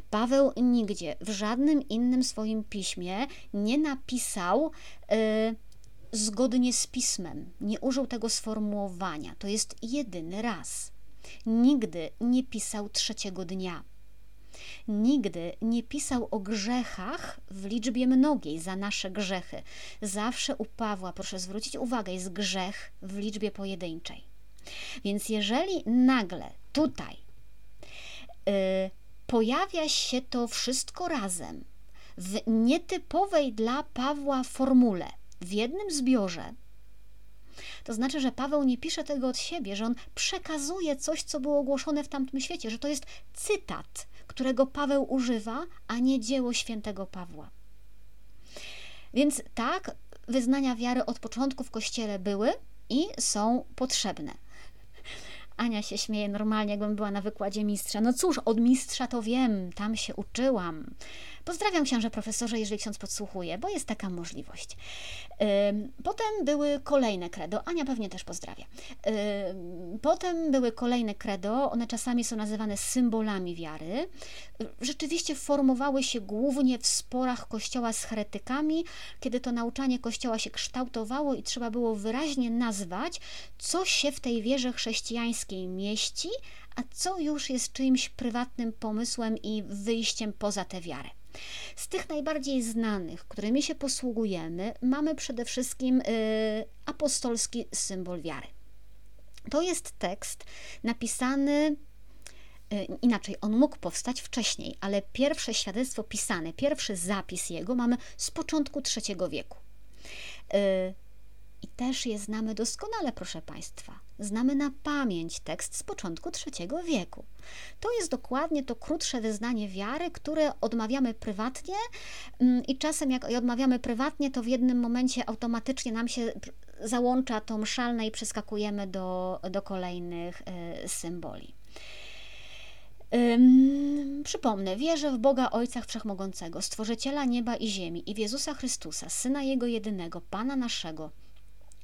Paweł nigdzie w żadnym innym swoim piśmie nie napisał yy, zgodnie z pismem, nie użył tego sformułowania. To jest jedyny raz. Nigdy nie pisał trzeciego dnia. Nigdy nie pisał o grzechach w liczbie mnogiej za nasze grzechy. Zawsze u Pawła, proszę zwrócić uwagę, jest grzech w liczbie pojedynczej. Więc jeżeli nagle tutaj yy, pojawia się to wszystko razem w nietypowej dla Pawła formule, w jednym zbiorze, to znaczy, że Paweł nie pisze tego od siebie, że on przekazuje coś, co było ogłoszone w tamtym świecie, że to jest cytat, którego Paweł używa, a nie dzieło świętego Pawła. Więc tak, wyznania wiary od początku w kościele były i są potrzebne. Ania się śmieje normalnie, jakbym była na wykładzie mistrza. No cóż, od mistrza to wiem, tam się uczyłam. Pozdrawiam księże profesorze, jeżeli ksiądz podsłuchuje, bo jest taka możliwość. Potem były kolejne credo, Ania pewnie też pozdrawia. Potem były kolejne credo, one czasami są nazywane symbolami wiary. Rzeczywiście formowały się głównie w sporach kościoła z heretykami, kiedy to nauczanie kościoła się kształtowało i trzeba było wyraźnie nazwać, co się w tej wierze chrześcijańskiej mieści, a co już jest czyimś prywatnym pomysłem i wyjściem poza tę wiarę. Z tych najbardziej znanych, którymi się posługujemy, mamy przede wszystkim y, apostolski symbol wiary. To jest tekst napisany y, inaczej, on mógł powstać wcześniej, ale pierwsze świadectwo pisane, pierwszy zapis jego mamy z początku III wieku. Y, I też je znamy doskonale, proszę Państwa. Znamy na pamięć tekst z początku III wieku. To jest dokładnie to krótsze wyznanie wiary, które odmawiamy prywatnie mm, i czasem jak odmawiamy prywatnie, to w jednym momencie automatycznie nam się załącza to mszalne i przeskakujemy do, do kolejnych y, symboli. Um, przypomnę, wierzę w Boga Ojca Wszechmogącego, Stworzyciela nieba i ziemi i w Jezusa Chrystusa, Syna Jego jedynego, Pana naszego,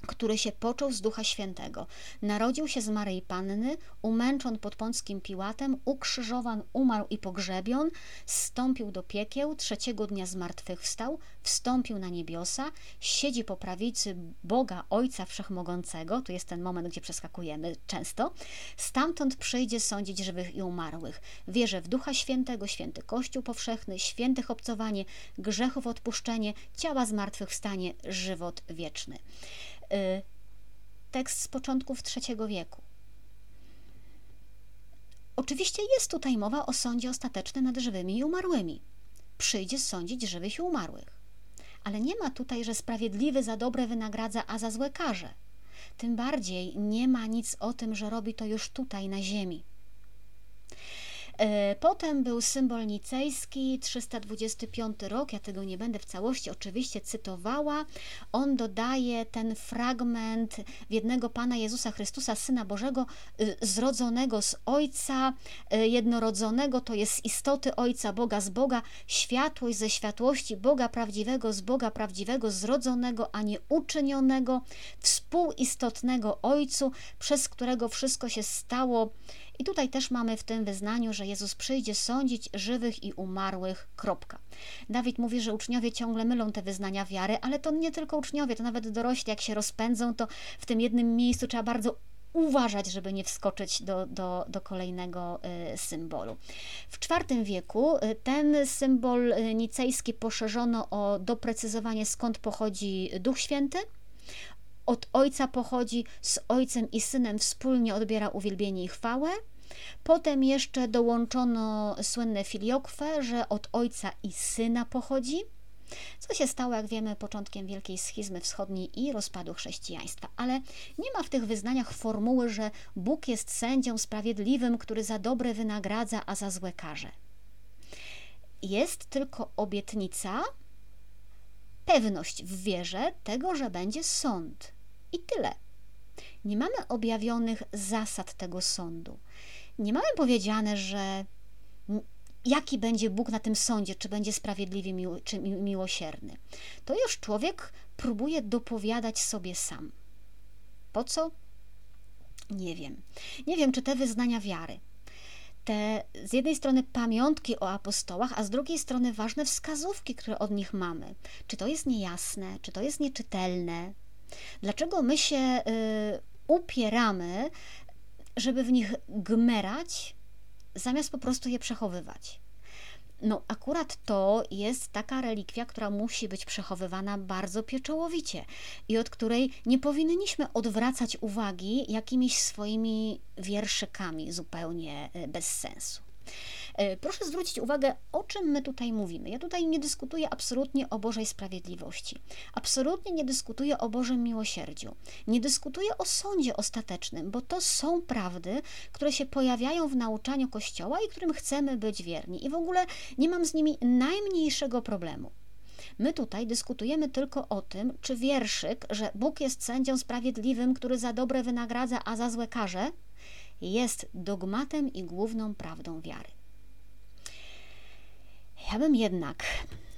który się począł z Ducha Świętego. Narodził się z Maryi Panny, umęczon pod Pąckim Piłatem, ukrzyżowan, umarł i pogrzebion, zstąpił do piekieł, trzeciego dnia zmartwychwstał, wstąpił na niebiosa, siedzi po prawicy Boga Ojca Wszechmogącego, tu jest ten moment, gdzie przeskakujemy często, stamtąd przyjdzie sądzić żywych i umarłych. Wierzę w Ducha Świętego, święty Kościół powszechny, świętych obcowanie, grzechów odpuszczenie, ciała zmartwychwstanie, żywot wieczny. Y, tekst z początków III wieku. Oczywiście jest tutaj mowa o sądzie ostatecznym nad żywymi i umarłymi. Przyjdzie sądzić żywych i umarłych. Ale nie ma tutaj, że sprawiedliwy za dobre wynagradza, a za złe karze. Tym bardziej nie ma nic o tym, że robi to już tutaj na ziemi. E, potem był symbol nicejski, 325 rok, ja tego nie będę w całości oczywiście cytowała. On dodaje ten fragment w jednego Pana Jezusa Chrystusa, Syna Bożego, y, zrodzonego z Ojca, y, jednorodzonego, to jest istoty Ojca, Boga z Boga, światłość ze światłości Boga prawdziwego z Boga prawdziwego, zrodzonego, a nie uczynionego, współistotnego Ojcu, przez którego wszystko się stało I tutaj też mamy w tym wyznaniu, że Jezus przyjdzie sądzić żywych i umarłych. Kropka. Dawid mówi, że uczniowie ciągle mylą te wyznania wiary, ale to nie tylko uczniowie, to nawet dorośli, jak się rozpędzą, to w tym jednym miejscu trzeba bardzo uważać, żeby nie wskoczyć do, do, do kolejnego y, symbolu. W IV wieku y, ten symbol y, nicejski poszerzono o doprecyzowanie skąd pochodzi Duch Święty. Od Ojca pochodzi, z Ojcem i Synem wspólnie odbiera uwielbienie i chwałę. Potem jeszcze dołączono słynne filiokwe, że od Ojca i Syna pochodzi co się stało, jak wiemy, początkiem wielkiej schizmy wschodniej i rozpadu chrześcijaństwa. Ale nie ma w tych wyznaniach formuły, że Bóg jest sędzią sprawiedliwym, który za dobre wynagradza, a za złe karze. Jest tylko obietnica, pewność w wierze tego, że będzie sąd. I tyle. Nie mamy objawionych zasad tego sądu. Nie mamy powiedziane, że jaki będzie Bóg na tym sądzie, czy będzie sprawiedliwy czy miłosierny. To już człowiek próbuje dopowiadać sobie sam. Po co? Nie wiem. Nie wiem, czy te wyznania wiary, te z jednej strony pamiątki o apostołach, a z drugiej strony ważne wskazówki, które od nich mamy. Czy to jest niejasne, czy to jest nieczytelne? Dlaczego my się y, upieramy, żeby w nich gmerać, zamiast po prostu je przechowywać. No, akurat to jest taka relikwia, która musi być przechowywana bardzo pieczołowicie i od której nie powinniśmy odwracać uwagi jakimiś swoimi wierszykami zupełnie e, bez sensu. E, proszę zwrócić uwagę, o czym my tutaj mówimy. Ja tutaj nie dyskutuję absolutnie o Bożej sprawiedliwości, absolutnie nie dyskutuję o Bożym miłosierdziu, nie dyskutuję o sądzie ostatecznym, bo to są prawdy, które się pojawiają w nauczaniu Kościoła i którym chcemy być wierni. I w ogóle nie mam z nimi najmniejszego problemu. My tutaj dyskutujemy tylko o tym, czy wierszyk, że Bóg jest sędzią sprawiedliwym, który za dobre wynagradza, a za złe karze, jest dogmatem i główną prawdą wiary. Ja bym jednak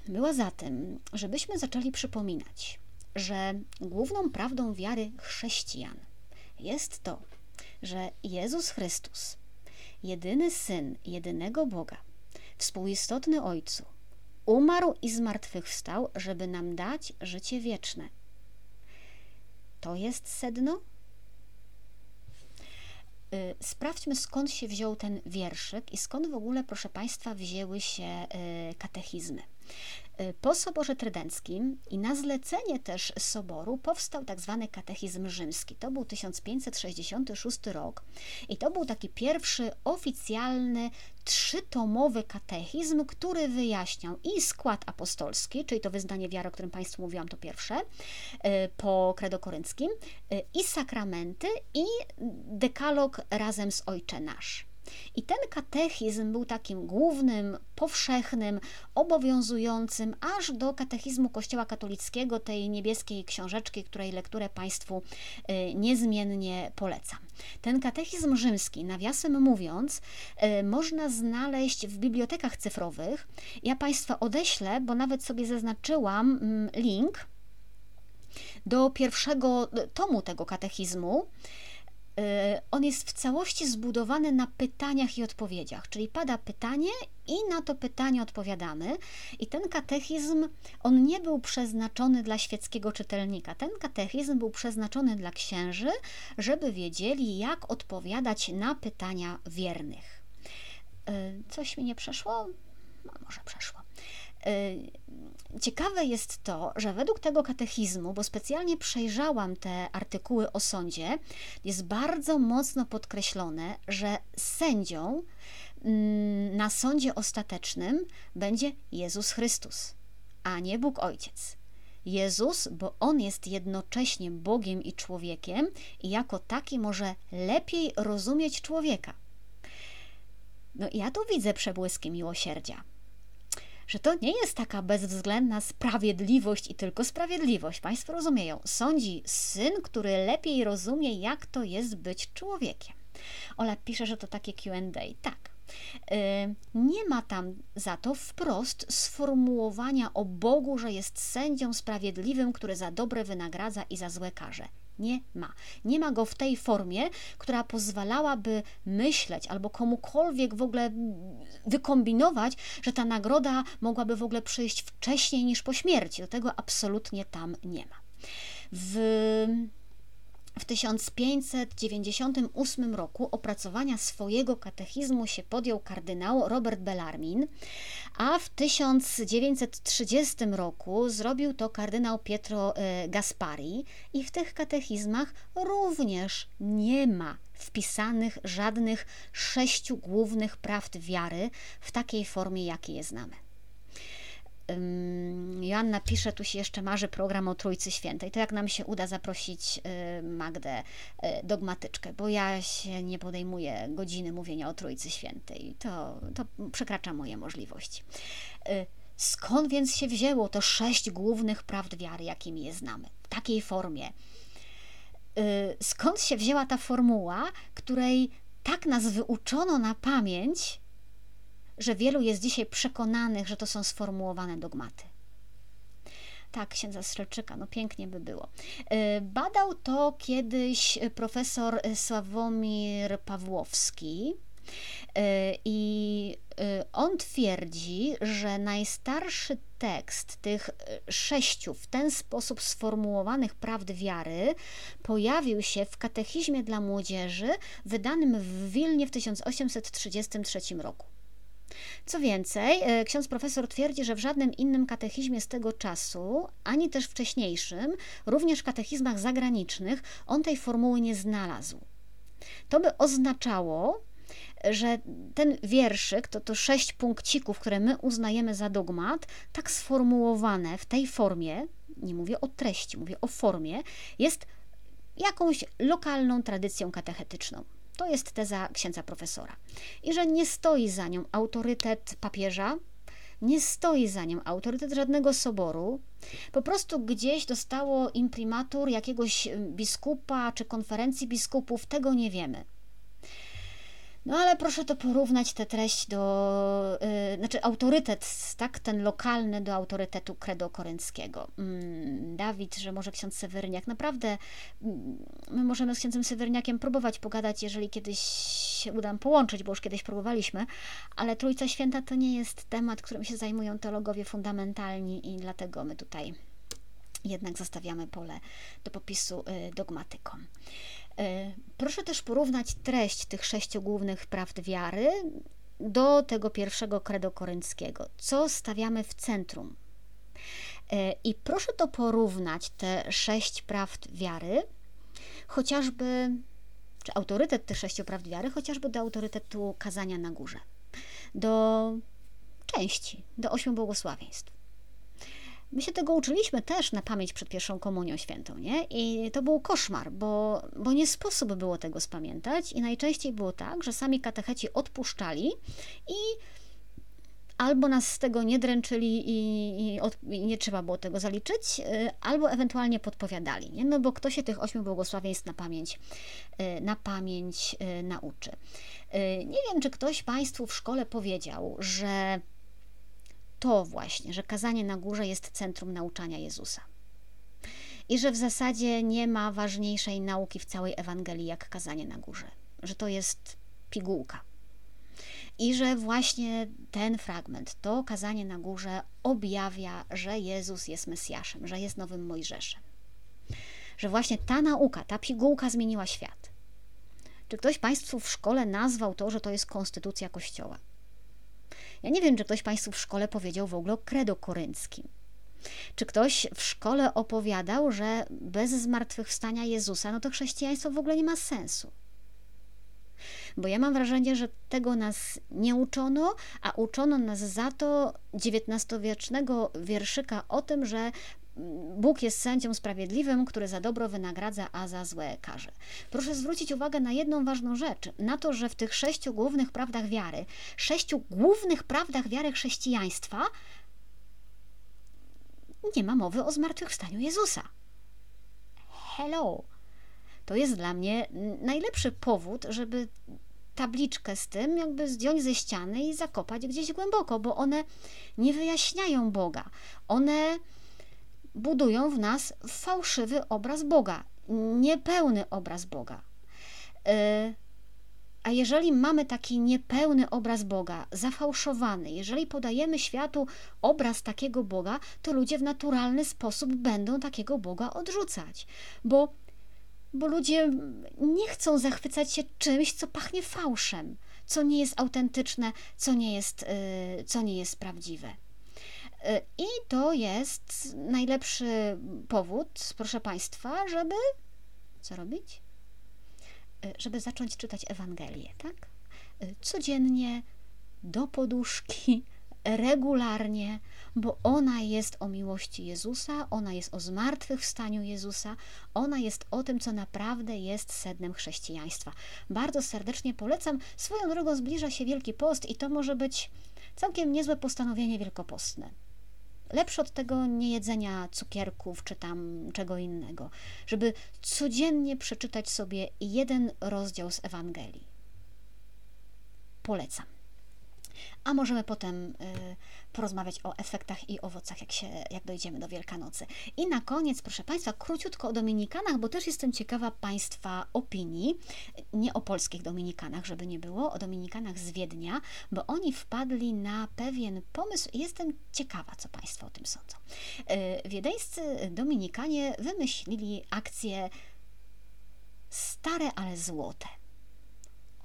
była za tym, żebyśmy zaczęli przypominać, że główną prawdą wiary chrześcijan jest to, że Jezus Chrystus, jedyny Syn jedynego Boga, współistotny Ojcu, umarł i zmartwychwstał, żeby nam dać życie wieczne. To jest sedno sprawdźmy skąd się wziął ten wierszyk i skąd w ogóle, proszę Państwa, wzięły się y, katechizmy. Y, po Soborze Trydenckim i na zlecenie też Soboru powstał tak zwany katechizm rzymski. To był 1566 rok i to był taki pierwszy oficjalny trzytomowy katechizm, który wyjaśniał i skład apostolski, czyli to wyznanie wiary, o którym Państwu mówiłam, to pierwsze, y, po kredo korynckim, y, i sakramenty, i dekalog razem z Ojcze Nasz. I ten katechizm był takim głównym, powszechnym, obowiązującym aż do katechizmu Kościoła katolickiego, tej niebieskiej książeczki, której lekturę Państwu y, niezmiennie polecam. Ten katechizm rzymski, nawiasem mówiąc, y, można znaleźć w bibliotekach cyfrowych. Ja Państwa odeślę, bo nawet sobie zaznaczyłam mm, link do pierwszego tomu tego katechizmu. Y, on jest w całości zbudowany na pytaniach i odpowiedziach, czyli pada pytanie i na to pytanie odpowiadamy. I ten katechizm, on nie był przeznaczony dla świeckiego czytelnika. Ten katechizm był przeznaczony dla księży, żeby wiedzieli, jak odpowiadać na pytania wiernych. Y, coś mi nie przeszło? No, może przeszło. Y, ciekawe jest to, że według tego katechizmu, bo specjalnie przejrzałam te artykuły o sądzie, jest bardzo mocno podkreślone, że sędzią mm, na sądzie ostatecznym będzie Jezus Chrystus, a nie Bóg Ojciec. Jezus, bo On jest jednocześnie Bogiem i człowiekiem i jako taki może lepiej rozumieć człowieka. No ja tu widzę przebłyski miłosierdzia że to nie jest taka bezwzględna sprawiedliwość i tylko sprawiedliwość. Państwo rozumieją. Sądzi syn, który lepiej rozumie, jak to jest być człowiekiem. Ola pisze, że to takie QA. Tak. Y, nie ma tam za to wprost sformułowania o Bogu, że jest sędzią sprawiedliwym, który za dobre wynagradza i za złe karze. Nie ma. Nie ma go w tej formie, która pozwalałaby myśleć albo komukolwiek w ogóle wykombinować, że ta nagroda mogłaby w ogóle przyjść wcześniej niż po śmierci. Do tego absolutnie tam nie ma. W w 1598 roku opracowania swojego katechizmu się podjął kardynał Robert Bellarmin, a w 1930 roku zrobił to kardynał Pietro e, Gaspari i w tych katechizmach również nie ma wpisanych żadnych sześciu głównych prawd wiary w takiej formie, jakiej je znamy. Joanna pisze, tu się jeszcze marzy program o Trójcy Świętej. To jak nam się uda zaprosić y, Magdę y, dogmatyczkę, bo ja się nie podejmuję godziny mówienia o Trójcy Świętej. To, to przekracza moje możliwości. Y, skąd więc się wzięło to sześć głównych prawd wiary, jakimi je znamy? W takiej formie. Skąd się wzięła ta formuła, której tak nas wyuczono na pamięć, że wielu jest dzisiaj przekonanych, że to są sformułowane dogmaty. Tak, księdza Strzelczyka, no pięknie by było. E, badał to kiedyś profesor Sławomir Pawłowski. E, I e, on twierdzi, że najstarszy tekst tych sześciu w ten sposób sformułowanych prawd wiary pojawił się w Katechizmie dla Młodzieży, wydanym w Wilnie w 1833 roku. Co więcej, e, ksiądz profesor twierdzi, że w żadnym innym katechizmie z tego czasu, ani też wcześniejszym, również katechizmach zagranicznych, on tej formuły nie znalazł. To by oznaczało, że ten wierszyk, to, to sześć punkcików, które my uznajemy za dogmat, tak sformułowane w tej formie, nie mówię o treści, mówię o formie, jest jakąś lokalną tradycją katechetyczną. To jest teza księdza profesora. I że nie stoi za nią autorytet papieża, nie stoi za nią autorytet żadnego soboru. Po prostu gdzieś dostało imprimatur jakiegoś biskupa czy konferencji biskupów, tego nie wiemy. No ale proszę to porównać tę treść do, yy, znaczy autorytet, tak, ten lokalny do autorytetu credo korynckiego. Mm, Dawid, że może ksiądz Seweryniak, naprawdę mm, my możemy z księdzem Seweryniakiem próbować pogadać, jeżeli kiedyś się uda połączyć, bo już kiedyś próbowaliśmy, ale Trójca Święta to nie jest temat, którym się zajmują teologowie fundamentalni i dlatego my tutaj jednak zostawiamy pole do popisu y, dogmatykom. E, proszę też porównać treść tych sześciu głównych prawd wiary do tego pierwszego credo korynckiego. Co stawiamy w centrum? E, I proszę to porównać, te sześć prawd wiary, chociażby, czy autorytet tych sześciu prawd wiary, chociażby do autorytetu kazania na górze, do części, do ośmiu błogosławieństw. My się tego uczyliśmy też na pamięć przed pierwszą komunią świętą, nie? I to był koszmar, bo, bo nie sposób było tego spamiętać i najczęściej było tak, że sami katecheci odpuszczali i albo nas z tego nie dręczyli i, i, od, i, nie trzeba było tego zaliczyć, y, albo ewentualnie podpowiadali, nie? no bo kto się tych ośmiu błogosławieństw na pamięć, y, na pamięć y, nauczy. Nie wiem, czy ktoś Państwu w szkole powiedział, że to właśnie, że kazanie na górze jest centrum nauczania Jezusa. I że w zasadzie nie ma ważniejszej nauki w całej Ewangelii jak kazanie na górze, że to jest pigułka. I że właśnie ten fragment, to kazanie na górze objawia, że Jezus jest Mesjaszem, że jest nowym Mojżeszem. Że właśnie ta nauka, ta pigułka zmieniła świat. Czy ktoś Państwu w szkole nazwał to, że to jest konstytucja Kościoła? Ja nie wiem, czy ktoś Państwu w szkole powiedział w ogóle o credo korynckim. Czy ktoś w szkole opowiadał, że bez zmartwychwstania Jezusa, no to chrześcijaństwo w ogóle nie ma sensu? Bo ja mam wrażenie, że tego nas nie uczono, a uczono nas za to XIX-wiecznego wierszyka o tym, że Bóg jest sędzią sprawiedliwym, który za dobro wynagradza, a za złe karze. Proszę zwrócić uwagę na jedną ważną rzecz, na to, że w tych sześciu głównych prawdach wiary, sześciu głównych prawdach wiary chrześcijaństwa nie ma mowy o zmartwychwstaniu Jezusa. Hello! To jest dla mnie najlepszy powód, żeby tabliczkę z tym jakby zdjąć ze ściany i zakopać gdzieś głęboko, bo one nie wyjaśniają Boga. One budują w nas fałszywy obraz Boga. niepełny obraz Boga. Y, a jeżeli mamy taki niepełny obraz Boga, zafałszowany, jeżeli podajemy światu obraz takiego Boga, to ludzie w naturalny sposób będą takiego Boga odrzucać, bo, bo ludzie nie chcą zachwycać się czymś, co pachnie fałszem, co nie jest autentyczne, co nie jest, yy, co nie jest prawdziwe. Yy, I to jest najlepszy powód, proszę Państwa, żeby co robić? Y, żeby zacząć czytać Ewangelię, tak? Y, codziennie, do poduszki, regularnie, bo ona jest o miłości Jezusa, ona jest o zmartwychwstaniu Jezusa, ona jest o tym, co naprawdę jest sednem chrześcijaństwa. Bardzo serdecznie polecam. Swoją drogą zbliża się Wielki Post i to może być całkiem niezłe postanowienie wielkopostne lepsze od tego niejedzenia cukierków czy tam czego innego, żeby codziennie przeczytać sobie jeden rozdział z Ewangelii. Polecam a możemy potem y, porozmawiać o efektach i owocach, jak, się, jak dojdziemy do Wielkanocy. I na koniec, proszę Państwa, króciutko o Dominikanach, bo też jestem ciekawa Państwa opinii, nie o polskich Dominikanach, żeby nie było, o Dominikanach z Wiednia, bo oni wpadli na pewien pomysł i jestem ciekawa, co Państwo o tym sądzą. Y, wiedeńscy Dominikanie wymyślili akcję stare, ale złote.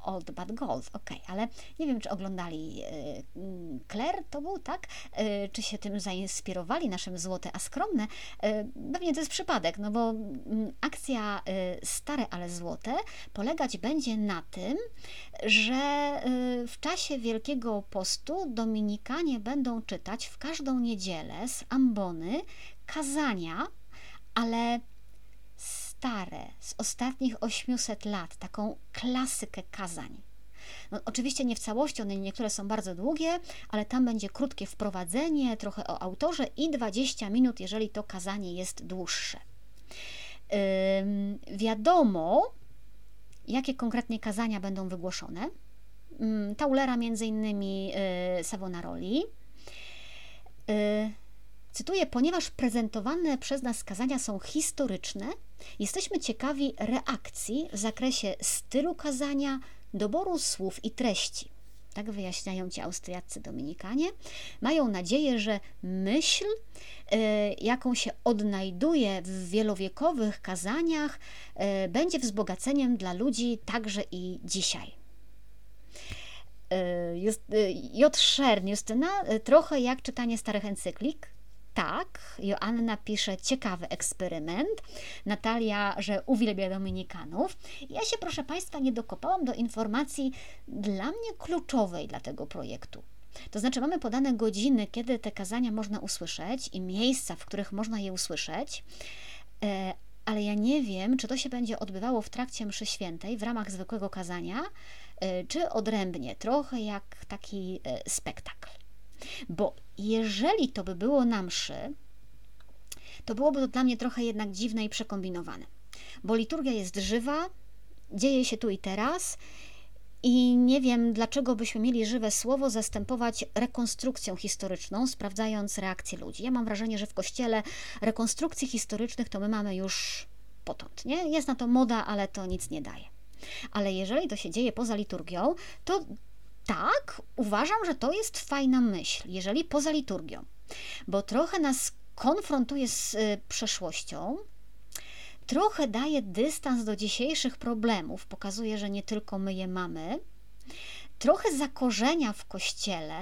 Old But Gold, ok, ale nie wiem, czy oglądali y, Claire, to był, tak? Y, czy się tym zainspirowali, naszym złote a skromne? Y, pewnie to jest przypadek, no bo mm, akcja Stare, ale złote polegać będzie na tym, że w czasie Wielkiego Postu Dominikanie będą czytać w każdą niedzielę z ambony kazania, ale stare, z ostatnich 800 lat, taką klasykę kazań. No, oczywiście nie w całości, one niektóre są bardzo długie, ale tam będzie krótkie wprowadzenie, trochę o autorze i 20 minut, jeżeli to kazanie jest dłuższe. Wiadomo, jakie konkretnie kazania będą wygłoszone. Taulera między innymi yy, Savonaroli. Yy, cytuję, ponieważ prezentowane przez nas kazania są historyczne, Jesteśmy ciekawi reakcji w zakresie stylu kazania, doboru słów i treści. Tak wyjaśniają ci austriaccy dominikanie. Mają nadzieję, że myśl, e, jaką się odnajduje w wielowiekowych kazaniach, e, będzie wzbogaceniem dla ludzi także i dzisiaj. E, Just, J. Szern, Justyna, trochę jak czytanie starych encyklik, tak, Joanna pisze ciekawy eksperyment, Natalia, że uwielbia Dominikanów. Ja się, proszę Państwa, nie dokopałam do informacji dla mnie kluczowej dla tego projektu. To znaczy, mamy podane godziny, kiedy te kazania można usłyszeć i miejsca, w których można je usłyszeć, e, ale ja nie wiem, czy to się będzie odbywało w trakcie mszy świętej, w ramach zwykłego kazania, e, czy odrębnie, trochę jak taki e, spektakl. Bo jeżeli to by było na mszy, to byłoby to dla mnie trochę jednak dziwne i przekombinowane. Bo liturgia jest żywa, dzieje się tu i teraz i nie wiem, dlaczego byśmy mieli żywe słowo zastępować rekonstrukcją historyczną, sprawdzając reakcje ludzi. Ja mam wrażenie, że w kościele rekonstrukcji historycznych to my mamy już potąd. Nie? Jest na to moda, ale to nic nie daje. Ale jeżeli to się dzieje poza liturgią, to tak, uważam, że to jest fajna myśl, jeżeli poza liturgią, bo trochę nas konfrontuje z y, przeszłością, trochę daje dystans do dzisiejszych problemów, pokazuje, że nie tylko my je mamy, trochę zakorzenia w kościele,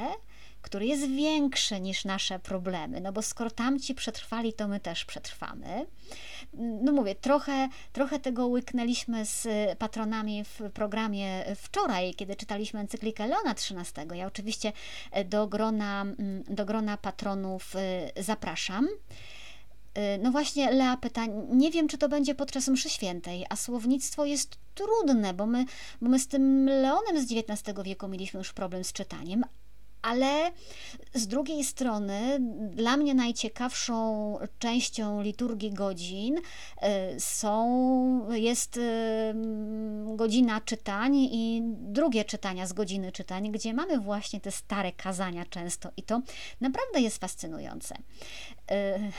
który jest większy niż nasze problemy, no bo skoro tamci przetrwali, to my też przetrwamy. No mówię, trochę, trochę tego łyknęliśmy z patronami w programie wczoraj, kiedy czytaliśmy encyklikę Leona XIII. Ja oczywiście do grona, do grona patronów y, zapraszam. Y, no właśnie, Lea pyta, nie wiem, czy to będzie podczas mszy świętej, a słownictwo jest trudne, bo my, bo my z tym Leonem z XIX wieku mieliśmy już problem z czytaniem, ale z drugiej strony dla mnie najciekawszą częścią liturgii godzin y, są, jest y, godzina czytań i drugie czytania z godziny czytań, gdzie mamy właśnie te stare kazania często i to naprawdę jest fascynujące. Y,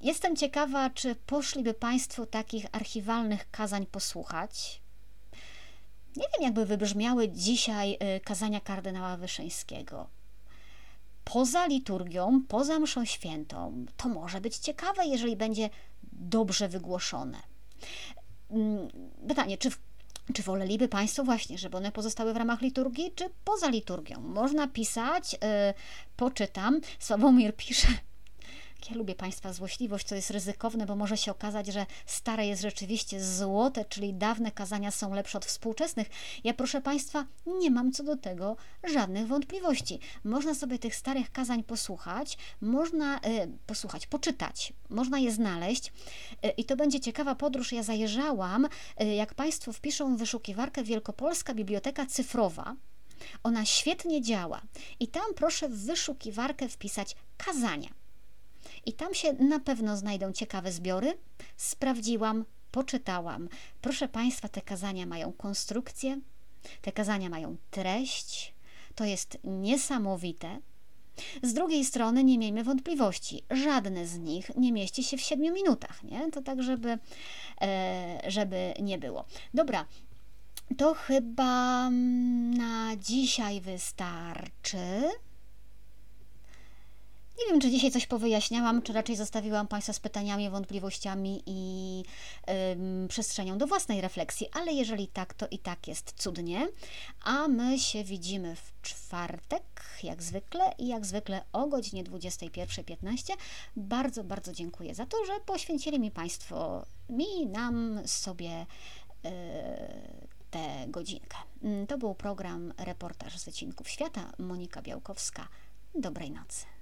Jestem ciekawa, czy poszliby Państwo takich archiwalnych kazań posłuchać. Nie wiem, jakby wybrzmiały dzisiaj kazania kardynała Wyszyńskiego poza liturgią, poza mszą świętą. To może być ciekawe, jeżeli będzie dobrze wygłoszone. Mm, pytanie, czy, czy woleliby Państwo właśnie, żeby one pozostały w ramach liturgii, czy poza liturgią? Można pisać, yy, poczytam. Sławomir pisze, ja lubię Państwa złośliwość, to jest ryzykowne, bo może się okazać, że stare jest rzeczywiście złote, czyli dawne kazania są lepsze od współczesnych. Ja, proszę Państwa, nie mam co do tego żadnych wątpliwości. Można sobie tych starych kazań posłuchać, można y, posłuchać, poczytać, można je znaleźć y, i to będzie ciekawa podróż. Ja zajeżdżałam, y, jak Państwo wpiszą w wyszukiwarkę Wielkopolska Biblioteka Cyfrowa, ona świetnie działa i tam proszę w wyszukiwarkę wpisać kazania. I tam się na pewno znajdą ciekawe zbiory. Sprawdziłam, poczytałam. Proszę Państwa, te kazania mają konstrukcję, te kazania mają treść. To jest niesamowite. Z drugiej strony nie miejmy wątpliwości, żadne z nich nie mieści się w 7 minutach, nie? To tak, żeby, e, żeby nie było. Dobra, to chyba na dzisiaj wystarczy. Nie wiem, czy dzisiaj coś powyjaśniałam, czy raczej zostawiłam Państwa z pytaniami, wątpliwościami i ym, przestrzenią do własnej refleksji, ale jeżeli tak, to i tak jest cudnie. A my się widzimy w czwartek, jak zwykle, i jak zwykle o godzinie 21.15. Bardzo, bardzo dziękuję za to, że poświęcili mi Państwo, mi, nam, sobie. Yy, tę godzinkę. To był program Reportaż z wycinków świata. Monika Białkowska. Dobrej nocy.